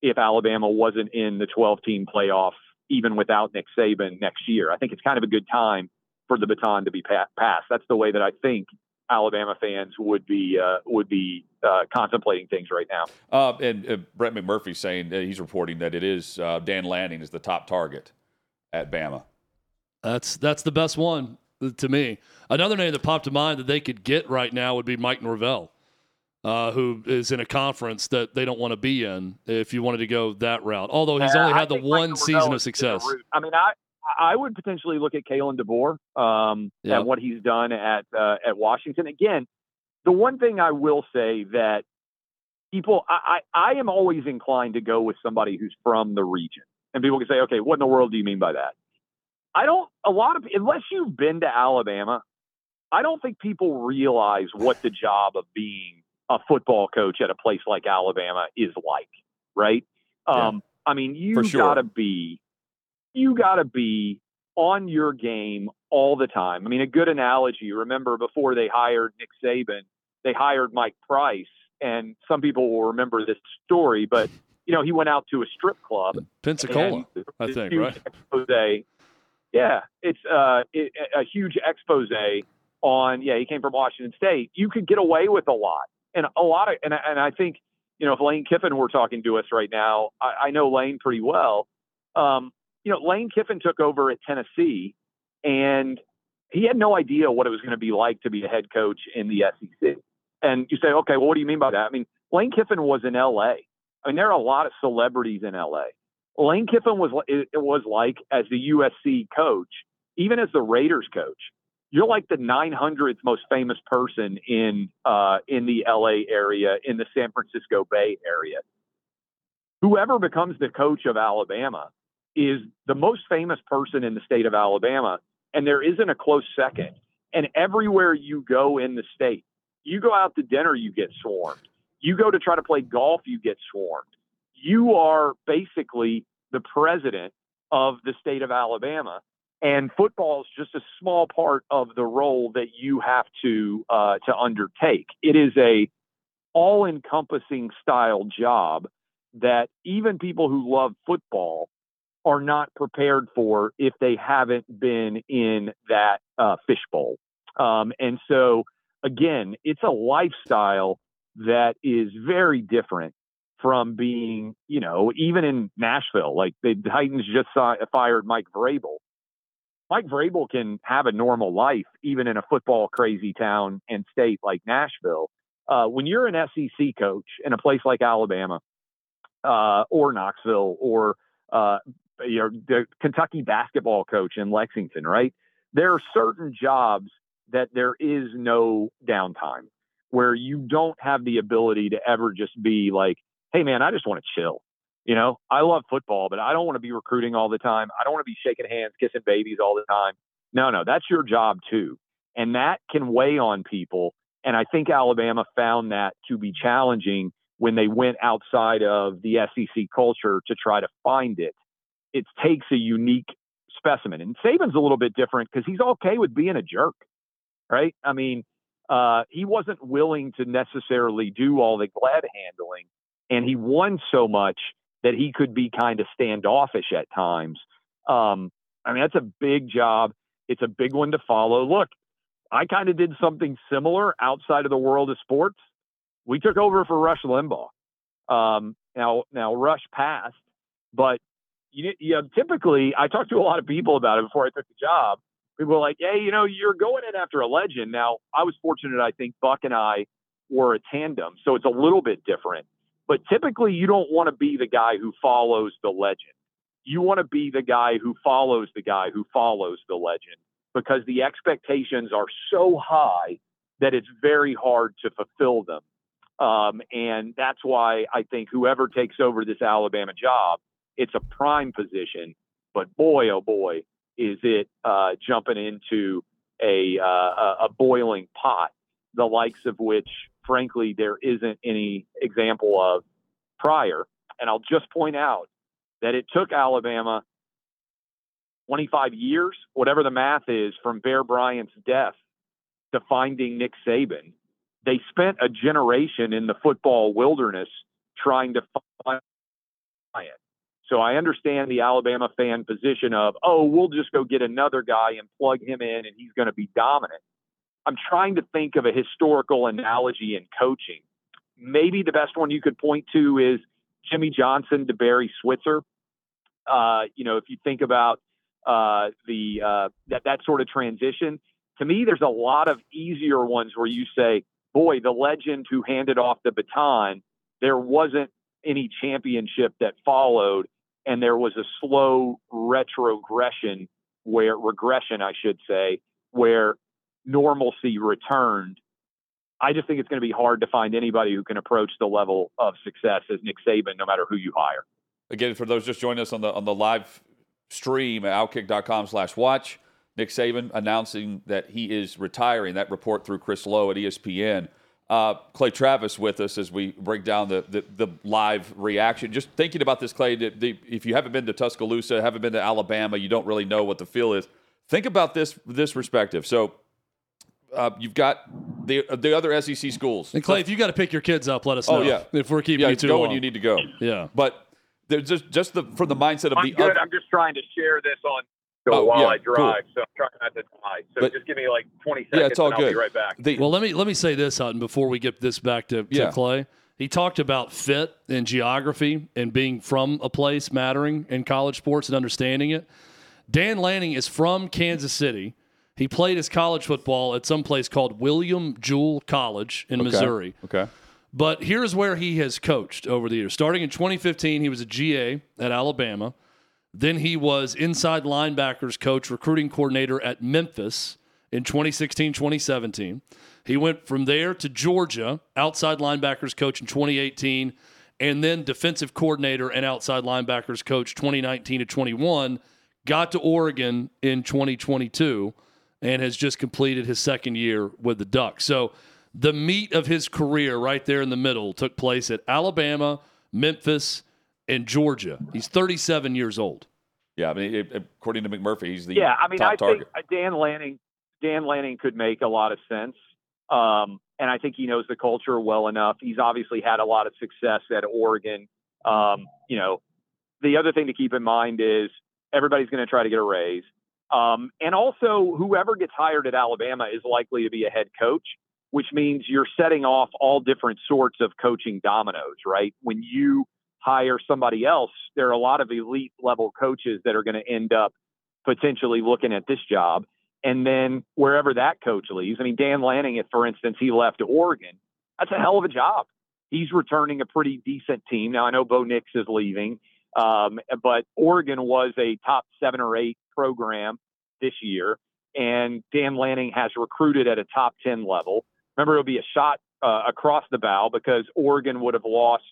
Speaker 5: if Alabama wasn't in the 12 team playoff, even without Nick Saban next year. I think it's kind of a good time for the baton to be pa- passed. That's the way that I think Alabama fans would be uh, would be uh, contemplating things right now.
Speaker 1: Uh, and uh, Brett McMurphy saying he's reporting that it is uh, Dan Lanning is the top target at Bama.
Speaker 2: That's that's the best one to me. Another name that popped to mind that they could get right now would be Mike Norvell, uh, who is in a conference that they don't want to be in. If you wanted to go that route, although he's only had the one season of success.
Speaker 5: I mean, I I would potentially look at Kalen DeBoer um, yep. and what he's done at uh, at Washington. Again, the one thing I will say that people, I, I, I am always inclined to go with somebody who's from the region. And people can say, okay, what in the world do you mean by that? I don't, a lot of, unless you've been to Alabama, I don't think people realize what the job of being a football coach at a place like Alabama is like, right? Yeah. Um, I mean, you sure. got to be, you got to be on your game all the time. I mean, a good analogy, remember before they hired Nick Saban, they hired Mike Price, and some people will remember this story, but you know, he went out to a strip club,
Speaker 2: Pensacola, I think, right?
Speaker 5: Yeah, it's uh, it, a huge expose on. Yeah, he came from Washington State. You could get away with a lot, and a lot of, and and I think you know, if Lane Kiffin were talking to us right now, I, I know Lane pretty well. Um, you know, Lane Kiffin took over at Tennessee, and he had no idea what it was going to be like to be a head coach in the SEC. And you say, okay, well, what do you mean by that? I mean, Lane Kiffin was in LA. I mean, there are a lot of celebrities in LA. Lane Kiffin was it was like as the USC coach, even as the Raiders coach. You're like the 900th most famous person in uh, in the LA area, in the San Francisco Bay area. Whoever becomes the coach of Alabama is the most famous person in the state of Alabama, and there isn't a close second. And everywhere you go in the state, you go out to dinner, you get swarmed. You go to try to play golf, you get swarmed. You are basically the president of the state of Alabama. And football is just a small part of the role that you have to uh, to undertake. It is a all-encompassing style job that even people who love football are not prepared for if they haven't been in that uh, fishbowl. Um, and so, again, it's a lifestyle that is very different from being, you know, even in Nashville. Like the Titans just saw, fired Mike Vrabel. Mike Vrabel can have a normal life even in a football crazy town and state like Nashville. Uh, when you're an SEC coach in a place like Alabama uh, or Knoxville or uh, you the Kentucky basketball coach in Lexington, right? There are certain jobs that there is no downtime where you don't have the ability to ever just be like, hey, man, I just want to chill. You know, I love football, but I don't want to be recruiting all the time. I don't want to be shaking hands, kissing babies all the time. No, no, that's your job too. And that can weigh on people. And I think Alabama found that to be challenging when they went outside of the SEC culture to try to find it it takes a unique specimen. And Saban's a little bit different because he's okay with being a jerk, right? I mean, uh, he wasn't willing to necessarily do all the glad handling, and he won so much that he could be kind of standoffish at times. Um, I mean, that's a big job. It's a big one to follow. Look, I kind of did something similar outside of the world of sports. We took over for Rush Limbaugh. Um, now, now Rush passed, but you, you know, typically I talked to a lot of people about it before I took the job. People were like, hey, you know, you're going in after a legend. Now, I was fortunate, I think Buck and I were a tandem, so it's a little bit different. But typically, you don't want to be the guy who follows the legend. You want to be the guy who follows the guy who follows the legend because the expectations are so high that it's very hard to fulfill them. Um, and that's why I think whoever takes over this Alabama job it's a prime position, but boy, oh boy, is it uh, jumping into a, uh, a boiling pot, the likes of which, frankly, there isn't any example of prior. And I'll just point out that it took Alabama 25 years, whatever the math is, from Bear Bryant's death to finding Nick Saban. They spent a generation in the football wilderness trying to find Bryant. So I understand the Alabama fan position of, oh, we'll just go get another guy and plug him in and he's going to be dominant. I'm trying to think of a historical analogy in coaching. Maybe the best one you could point to is Jimmy Johnson to Barry Switzer. Uh, you know, if you think about uh, the uh, that that sort of transition, to me, there's a lot of easier ones where you say, boy, the legend who handed off the baton, there wasn't any championship that followed, and there was a slow retrogression where regression, I should say, where normalcy returned. I just think it's going to be hard to find anybody who can approach the level of success as Nick Saban, no matter who you hire.
Speaker 1: Again, for those just joining us on the on the live stream at outkick.com slash watch, Nick Saban announcing that he is retiring. That report through Chris Low at ESPN. Uh, Clay Travis with us as we break down the, the, the live reaction. Just thinking about this, Clay, the, the, if you haven't been to Tuscaloosa, haven't been to Alabama, you don't really know what the feel is. Think about this this perspective. So uh, you've got the the other SEC schools.
Speaker 2: And Clay, if you got to pick your kids up, let us know.
Speaker 1: Oh yeah,
Speaker 2: if we're keeping
Speaker 1: yeah,
Speaker 2: you too
Speaker 1: go
Speaker 2: long.
Speaker 1: when you need to go.
Speaker 2: Yeah,
Speaker 1: but there's just just the from the mindset of
Speaker 5: I'm
Speaker 1: the
Speaker 5: good.
Speaker 1: other.
Speaker 5: I'm just trying to share this on so
Speaker 1: Oh,
Speaker 5: while
Speaker 1: yeah,
Speaker 5: I drive,
Speaker 1: cool.
Speaker 5: so I'm trying not to die. So
Speaker 1: But-
Speaker 5: just give me like 20 seconds,
Speaker 1: Yeah, it's all
Speaker 5: and I'll
Speaker 1: good.
Speaker 5: be right back.
Speaker 1: The-
Speaker 2: Well, let me let me say this, Hutton, before we get this back to, to
Speaker 1: Yeah.
Speaker 2: Clay. He talked about fit and geography and being from a place mattering in college sports and understanding it. Dan Lanning is from Kansas City. He played his college football at some place called William Jewell College in Missouri.
Speaker 1: Okay.
Speaker 2: But here's where he has coached over the years. Starting in 2015, he was a GA at Alabama. Then he was inside linebackers coach, recruiting coordinator at Memphis in 2016, 2017. He went from there to Georgia, outside linebackers coach in 2018, and then defensive coordinator and outside linebackers coach 2019 to 21. Got to Oregon in 2022 and has just completed his second year with the Ducks. So the meat of his career right there in the middle took place at Alabama, Memphis, and Georgia. He's 37 years old.
Speaker 1: Yeah, I mean, it, according to McMurphy, he's the
Speaker 5: yeah, I mean,
Speaker 1: top
Speaker 5: I
Speaker 1: target.
Speaker 5: think Dan Lanning, Dan Lanning could make a lot of sense. Um, and I think he knows the culture well enough. He's obviously had a lot of success at Oregon. Um, you know, the other thing to keep in mind is everybody's going to try to get a raise. Um, and also, whoever gets hired at Alabama is likely to be a head coach, which means you're setting off all different sorts of coaching dominoes, right? When you hire somebody else, there are a lot of elite level coaches that are going to end up potentially looking at this job. And then wherever that coach leaves, I mean, Dan Lanning, for instance he left Oregon, that's a hell of a job. He's returning a pretty decent team. Now I know Bo Nix is leaving, um, but Oregon was a top seven or eight program this year, and Dan Lanning has recruited at a top ten level. Remember, it'll be a shot uh, across the bow because Oregon would have lost.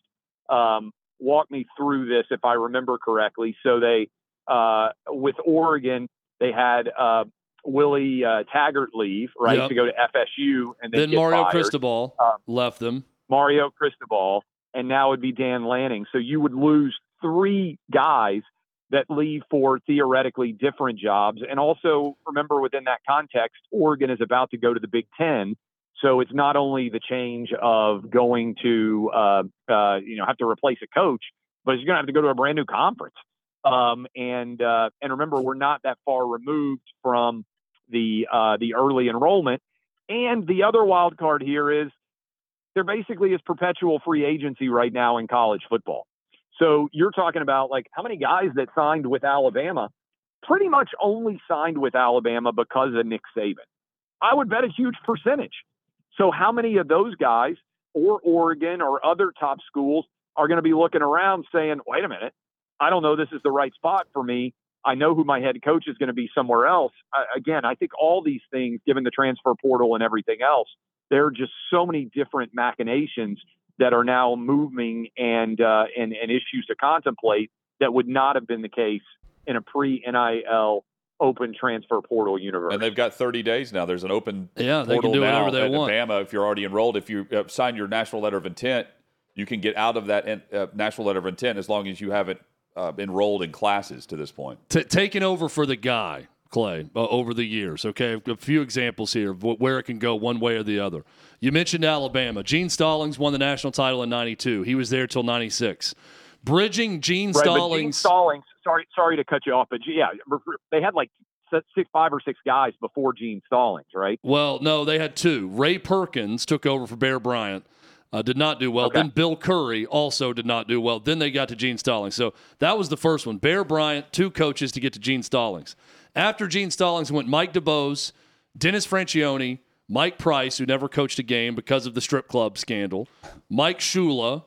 Speaker 5: Um, walk me through this if I remember correctly. So they, uh, with Oregon, they had uh, Willie uh, Taggart leave, right,
Speaker 2: Yep.
Speaker 5: to go to FSU, and then,
Speaker 2: Mario
Speaker 5: fired.
Speaker 2: Cristobal
Speaker 5: Um,
Speaker 2: left them.
Speaker 5: Mario Cristobal, and now it'd be Dan Lanning. So you would lose three guys that leave for theoretically different jobs. And also remember within that context, Oregon is about to go to the Big Ten. So it's not only the change of going to, uh, uh, you know, have to replace a coach, but you're going to have to go to a brand new conference. Um, and uh, and remember, we're not that far removed from the uh, the early enrollment. And the other wild card here is there basically is perpetual free agency right now in college football. So you're talking about like how many guys that signed with Alabama pretty much only signed with Alabama because of Nick Saban. I would bet a huge percentage. So how many of those guys or Oregon or other top schools are going to be looking around saying, wait a minute, I don't know this is the right spot for me. I know who my head coach is going to be somewhere else. I, again, I think all these things, given the transfer portal and everything else, there are just so many different machinations that are now moving and uh, and, and issues to contemplate that would not have been the case in a pre NIL open transfer portal universe.
Speaker 1: And they've got 30 days now. There's an open
Speaker 2: Yeah, they can do
Speaker 1: now
Speaker 2: whatever they
Speaker 1: at
Speaker 2: want.
Speaker 1: Bama. If you're already enrolled, if you uh, sign your national letter of intent, you can get out of that in, uh, national letter of intent as long as you haven't uh, enrolled in classes to this point.
Speaker 2: T- taking over for the guy, Clay, uh, over the years. Okay, a few examples here of where it can go one way or the other. You mentioned Alabama. Gene Stallings won the national title in '92. He was there till '96. bridging Gene
Speaker 5: Right, but Gene
Speaker 2: Stallings.
Speaker 5: Stallings. Sorry, sorry to cut you off, but yeah, they had like six, five or six guys before Gene Stallings, right?
Speaker 2: Well, no, they had two. Ray Perkins took over for Bear Bryant. Uh, did not do well.
Speaker 5: Okay.
Speaker 2: Then Bill Curry also did not do well. Then they got to Gene Stallings. So that was the first one. Bear Bryant, two coaches to get to Gene Stallings. After Gene Stallings went Mike DuBose, Dennis Franchione, Mike Price, who never coached a game because of the strip club scandal, Mike Shula,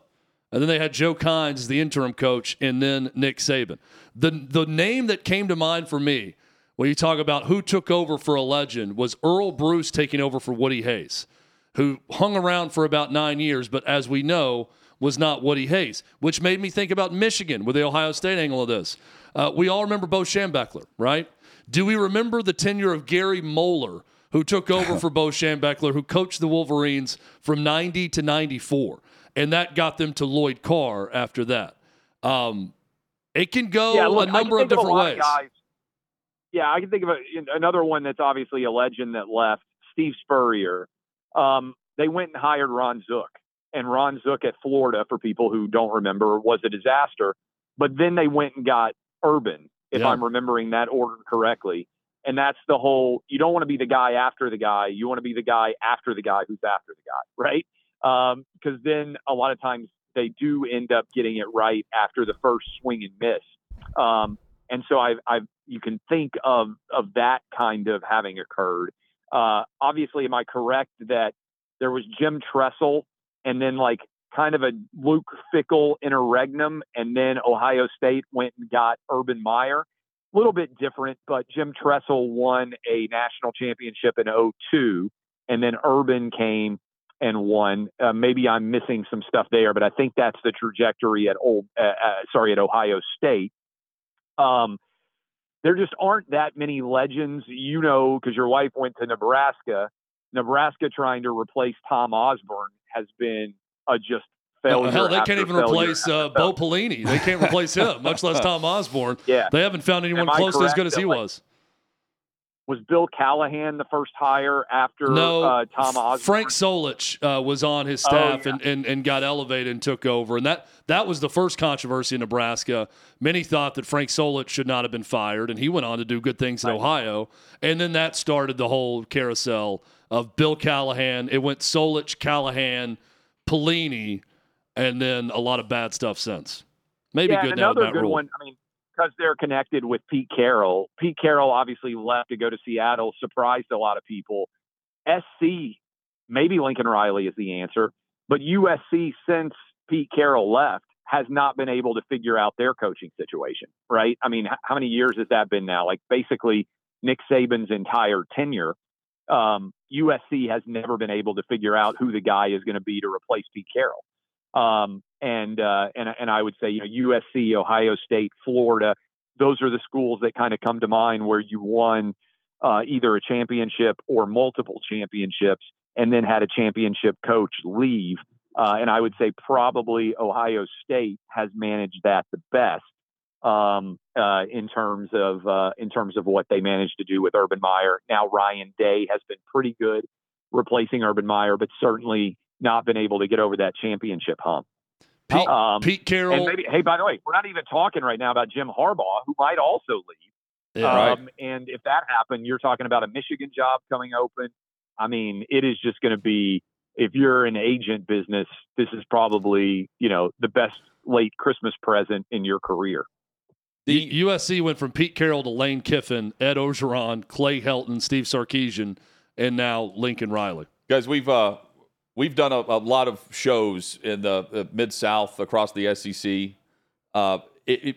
Speaker 2: and then they had Joe Kines as the interim coach, and then Nick Saban. The the name that came to mind for me when you talk about who took over for a legend was Earle Bruce taking over for Woody Hayes, who hung around for about nine years, but as we know, was not Woody Hayes, which made me think about Michigan with the Ohio State angle of this. Uh, we all remember Bo Schembechler, right? Do we remember the tenure of Gary Moeller, who took over for Bo Schembechler, who coached the Wolverines from 90 to 94? And that got them to Lloyd Carr after that. Um, it can go
Speaker 5: yeah, look,
Speaker 2: a number of different
Speaker 5: lot
Speaker 2: ways.
Speaker 5: Yeah, I can think of a, another one that's obviously a legend that left, Steve Spurrier. Um, they went and hired Ron Zook, and Ron Zook at Florida, for people who don't remember, was a disaster. But then they went and got Urban, if
Speaker 2: Yeah.
Speaker 5: I'm remembering that order correctly. And that's the whole. You don't want to be the guy after the guy. You want to be the guy after the guy who's after the guy, right? Because then a lot of times they do end up getting it right after the first swing and miss. Um, and so I've, I've, you can think of of that kind of having occurred. Uh, obviously, am I correct that there was Jim Tressel and then like kind of a Luke Fickell interregnum, and then Ohio State went and got Urban Meyer. A little bit different, but Jim Tressel won a national championship in 02, and then Urban came and won. Uh, maybe I'm missing some stuff there, but I think that's the trajectory at old, uh, uh, sorry, at Ohio State. Um, there just aren't that many legends, you know, because your wife went to Nebraska. Nebraska trying to replace Tom Osborne has been a just failure.
Speaker 2: Oh, hell, they can't even replace uh, Bo Pelini. They can't replace him, much less Tom Osborne.
Speaker 5: Yeah.
Speaker 2: They haven't found anyone
Speaker 5: Am
Speaker 2: close to as good as he
Speaker 5: like,
Speaker 2: was.
Speaker 5: Was Bill Callahan the first hire after
Speaker 2: No,
Speaker 5: uh, Tom Osborne?
Speaker 2: Frank Solich uh, was on his
Speaker 5: Oh,
Speaker 2: staff
Speaker 5: yeah.
Speaker 2: and, and, and got elevated and took over. And that, that was the first controversy in Nebraska. Many thought that Frank Solich should not have been fired, and he went on to do good things in Ohio. And then that started the whole carousel of Bill Callahan. It went Solich, Callahan, Pelini, and then a lot of bad stuff since. Maybe
Speaker 5: yeah,
Speaker 2: good now
Speaker 5: another good
Speaker 2: Rule.
Speaker 5: one. I mean, because they're connected with Pete Carroll. Pete Carroll obviously left to go to Seattle, surprised a lot of people. SC, maybe Lincoln Riley is the answer, but USC since Pete Carroll left has not been able to figure out their coaching situation. Right? I mean, how many years has that been now? Like basically Nick Saban's entire tenure. Um, USC has never been able to figure out who the guy is going to be to replace Pete Carroll. Um, and, uh, and, and I would say, you know, USC, Ohio State, Florida, those are the schools that kind of come to mind where you won uh, either a championship or multiple championships and then had a championship coach leave. Uh, and I would say probably Ohio State has managed that the best um, uh, in terms of uh, in terms of what they managed to do with Urban Meyer. Now Ryan Day has been pretty good replacing Urban Meyer, but certainly not been able to get over that championship hump.
Speaker 2: Pete,
Speaker 5: Um,
Speaker 2: Pete Carroll.
Speaker 5: and maybe, hey, by the way, we're not even talking right now about Jim Harbaugh, who might also leave.
Speaker 2: yeah, right.
Speaker 5: Um, and if that happened, you're talking about a Michigan job coming open. I mean, it is just going to be, if you're an agent business, this is probably, you know, the best late Christmas present in your career.
Speaker 2: U- USC went from Pete Carroll to Lane Kiffin, Ed Orgeron, Clay Helton, Steve Sarkisian, and now Lincoln Riley.
Speaker 1: Guys, we've uh, we've done a, a lot of shows in the, the mid South across the SEC. Uh, it, it,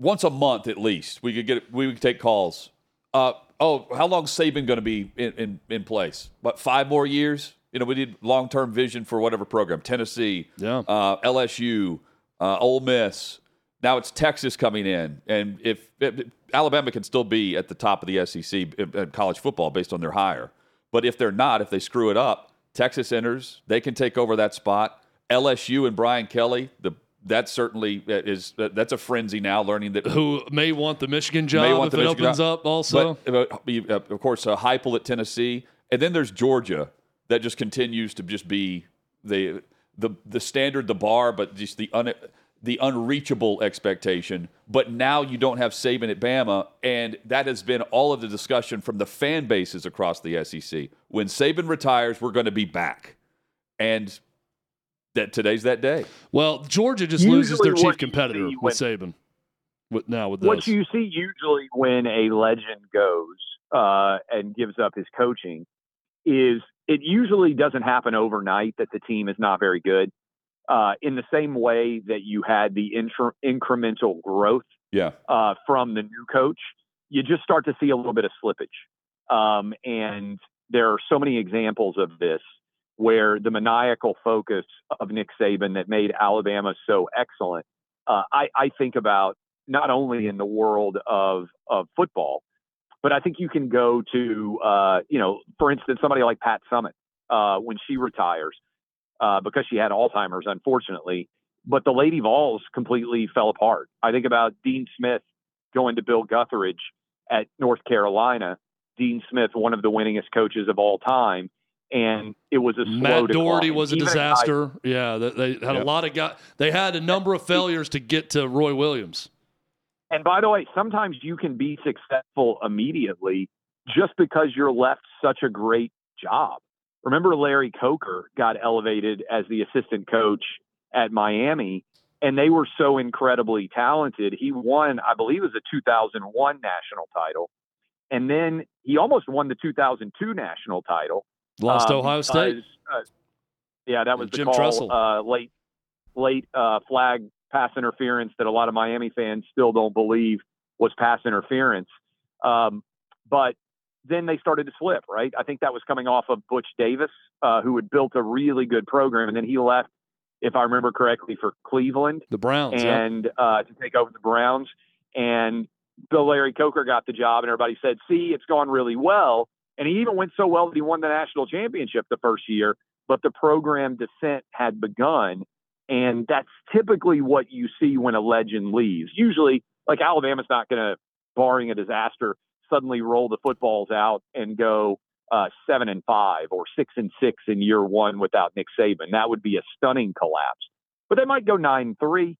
Speaker 1: once a month at least, we could get we could take calls. Uh, oh, how long Saban going to be in, in in place? What five more years? You know, we need long term vision for whatever program. Tennessee,
Speaker 2: Yeah.
Speaker 1: uh, LSU, uh, Ole Miss. Now it's Texas coming in, and if, if Alabama can still be at the top of the SEC in, college football based on their hire, but if they're not, if they screw it up, Texas enters. They can take over that spot. LSU and Brian Kelly, the that certainly is that's a frenzy now. Learning that
Speaker 2: Who may want the Michigan job
Speaker 1: May want
Speaker 2: if
Speaker 1: the
Speaker 2: it
Speaker 1: Michigan
Speaker 2: opens
Speaker 1: job.
Speaker 2: up also.
Speaker 1: But, uh, of course, uh, Heupel at Tennessee, and then there's Georgia that just continues to just be the the the standard, the bar, but just the un. The unreachable expectation. But now you don't have Saban at Bama, and that has been all of the discussion from the fan bases across the SEC. When Saban retires, we're going to be back, and that today's that day.
Speaker 2: Well, Georgia just
Speaker 5: Usually
Speaker 2: loses their chief competitor
Speaker 5: see
Speaker 2: with Saban. With now with this,
Speaker 5: What you see usually when a legend goes uh, and gives up his coaching is it usually doesn't happen overnight that the team is not very good. Uh, in the same way that you had the intr- incremental growth
Speaker 1: Yeah.
Speaker 5: uh, from the new coach, you just start to see a little bit of slippage. Um, and there are so many examples of this where the maniacal focus of Nick Saban that made Alabama so excellent. Uh, I, I think about not only in the world of, of football, but I think you can go to, uh, you know, for instance, somebody like Pat Summitt uh, when she retires uh, because she had Alzheimer's, unfortunately. But the Lady Vols completely fell apart. I think about Dean Smith going to Bill Guthridge at North Carolina. Dean Smith, one of the winningest coaches of all time, and it was a slow
Speaker 2: Matt Doherty
Speaker 5: decline.
Speaker 2: was a
Speaker 5: Even
Speaker 2: disaster. yeah, they, they had a lot of guys. They had a number of failures to get to Roy Williams.
Speaker 5: And by the way, sometimes you can be successful immediately just because you're left such a great job. Remember, Larry Coker got elevated as the assistant coach at Miami, and they were so incredibly talented. He won, I believe, it was a 2001 national title. And then he almost won the 2002 national title.
Speaker 2: Lost
Speaker 5: uh,
Speaker 2: Ohio State.
Speaker 5: uh, yeah, that was the
Speaker 2: Jim
Speaker 5: call,
Speaker 2: Tressel.
Speaker 5: uh, late, late uh, flag pass interference that a lot of Miami fans still don't believe was pass interference. Um, but then they started to slip, right? I think that was coming off of Butch Davis, uh, who had built a really good program, and then he left, if I remember correctly, for Cleveland
Speaker 2: The Browns. yeah.
Speaker 5: and uh, to take over the Browns. And Bill Larry Coker got the job, and everybody said, "See, it's gone really well." And he even went so well that he won the national championship the first year. But the program descent had begun, and that's typically what you see when a legend leaves. Usually, like Alabama's not going to, barring a disaster, suddenly roll the footballs out and go uh, seven and five or six and six in year one without Nick Saban. That would be a stunning collapse. But they might go nine three.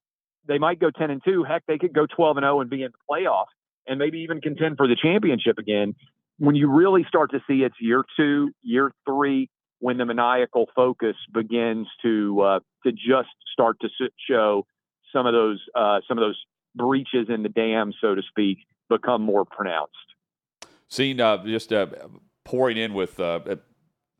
Speaker 5: They might go ten and two. Heck, they could go twelve and zero and be in the playoff and maybe even contend for the championship again. When you really start to see it's year two, year three, when the maniacal focus begins to uh, to just start to show some of those uh, some of those breaches in the dam, so to speak, become more pronounced.
Speaker 1: Seen uh, just uh, pouring in with uh,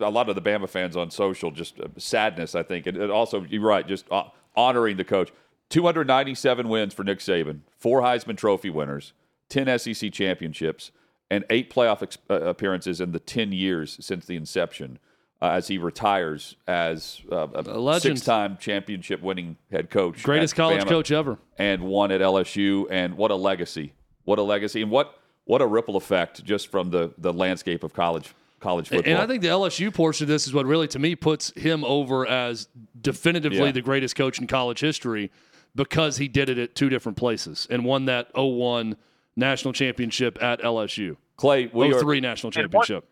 Speaker 1: a lot of the Bama fans on social, just uh, sadness, I think. And, and also, you're right, just uh, honoring the coach. 297 wins for Nick Saban, four Heisman Trophy winners, 10 SEC championships, and eight playoff ex- uh, appearances in the 10 years since the inception. Uh, as he retires as uh, a,
Speaker 2: A
Speaker 1: six-time championship-winning head coach,
Speaker 2: Greatest college
Speaker 1: Bama
Speaker 2: coach ever.
Speaker 1: and one at LSU, and what a legacy! What a legacy, and what what a ripple effect just from the the landscape of college college football.
Speaker 2: And I think the LSU portion of this is what really, to me, puts him over as definitively
Speaker 1: Yeah.
Speaker 2: the greatest coach in college history because he did it at two different places and won that 01 national championship at LSU.
Speaker 1: Clay, we are
Speaker 2: 03 national
Speaker 5: And what-
Speaker 2: championship.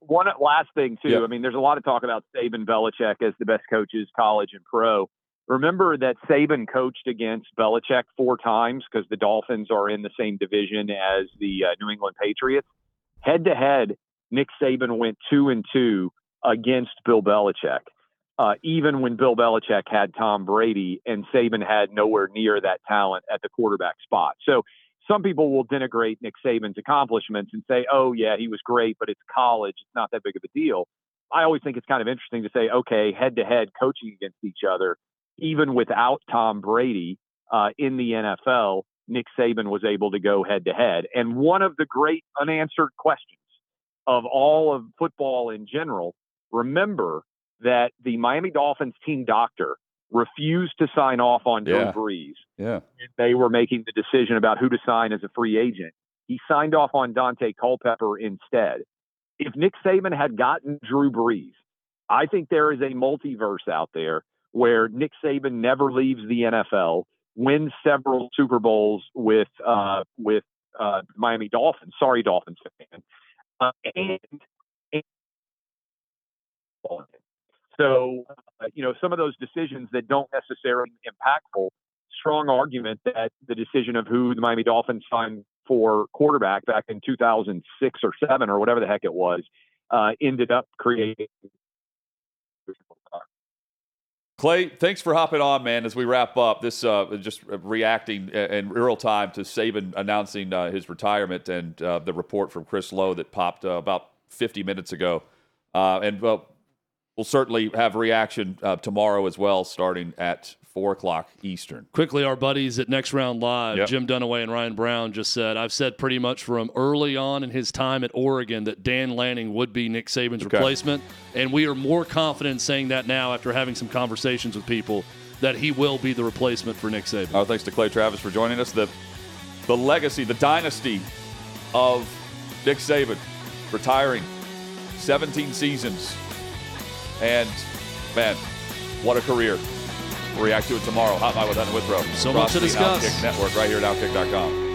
Speaker 5: One last thing too.
Speaker 1: Yeah.
Speaker 5: I mean, there's a lot of talk about Saban, Belichick as the best coaches, college and pro. Remember that Saban coached against Belichick four times because the Dolphins are in the same division as the uh, New England Patriots. Head to head, Nick Saban went two and two against Bill Belichick. Uh, even when Bill Belichick had Tom Brady and Saban had nowhere near that talent at the quarterback spot. So some people will denigrate Nick Saban's accomplishments and say, oh, yeah, he was great, but it's college. It's not that big of a deal. I always think it's kind of interesting to say, okay, head to head coaching against each other, even without Tom Brady uh, in the NFL, Nick Saban was able to go head to head. And one of the great unanswered questions of all of football in general, remember that the Miami Dolphins team doctor refused to sign off on Drew
Speaker 1: Yeah.
Speaker 5: Brees
Speaker 1: yeah.
Speaker 5: they were making the decision about who to sign as a free agent. He signed off on Daunte Culpepper instead. If Nick Saban had gotten Drew Brees, I think there is a multiverse out there where Nick Saban never leaves the NFL, wins several Super Bowls with uh, with uh, Miami Dolphins. Sorry, Dolphins fan. Uh, and, and so uh, you know some of those decisions that don't necessarily impactful strong argument that the decision of who the Miami Dolphins signed for quarterback back in 2006 or seven or whatever the heck it was uh, ended up creating.
Speaker 1: Clay, thanks for hopping on, man. As we wrap up, this uh, just reacting in real time to Saban announcing uh, his retirement and uh, the report from Chris Low that popped uh, about 50 minutes ago, uh, and we'll certainly have reaction uh, tomorrow as well, starting at four o'clock Eastern.
Speaker 2: Quickly, our buddies at Next Round Live,
Speaker 1: Yep.
Speaker 2: Jim Dunaway and Ryan Brown, just said, I've said pretty much from early on in his time at Oregon that Dan Lanning would be Nick Saban's
Speaker 1: Okay.
Speaker 2: replacement. And we are more confident in saying that now after having some conversations with people that he will be the replacement for Nick Saban.
Speaker 1: Our thanks to Clay Travis for joining us. The the legacy, the dynasty of Nick Saban retiring, 17 seasons, and man, what a career! We'll react to it tomorrow. Hotline with Hunter Withrow.
Speaker 2: So
Speaker 1: across
Speaker 2: much to
Speaker 1: the
Speaker 2: discuss.
Speaker 1: Outkick Network right here at Outkick.com.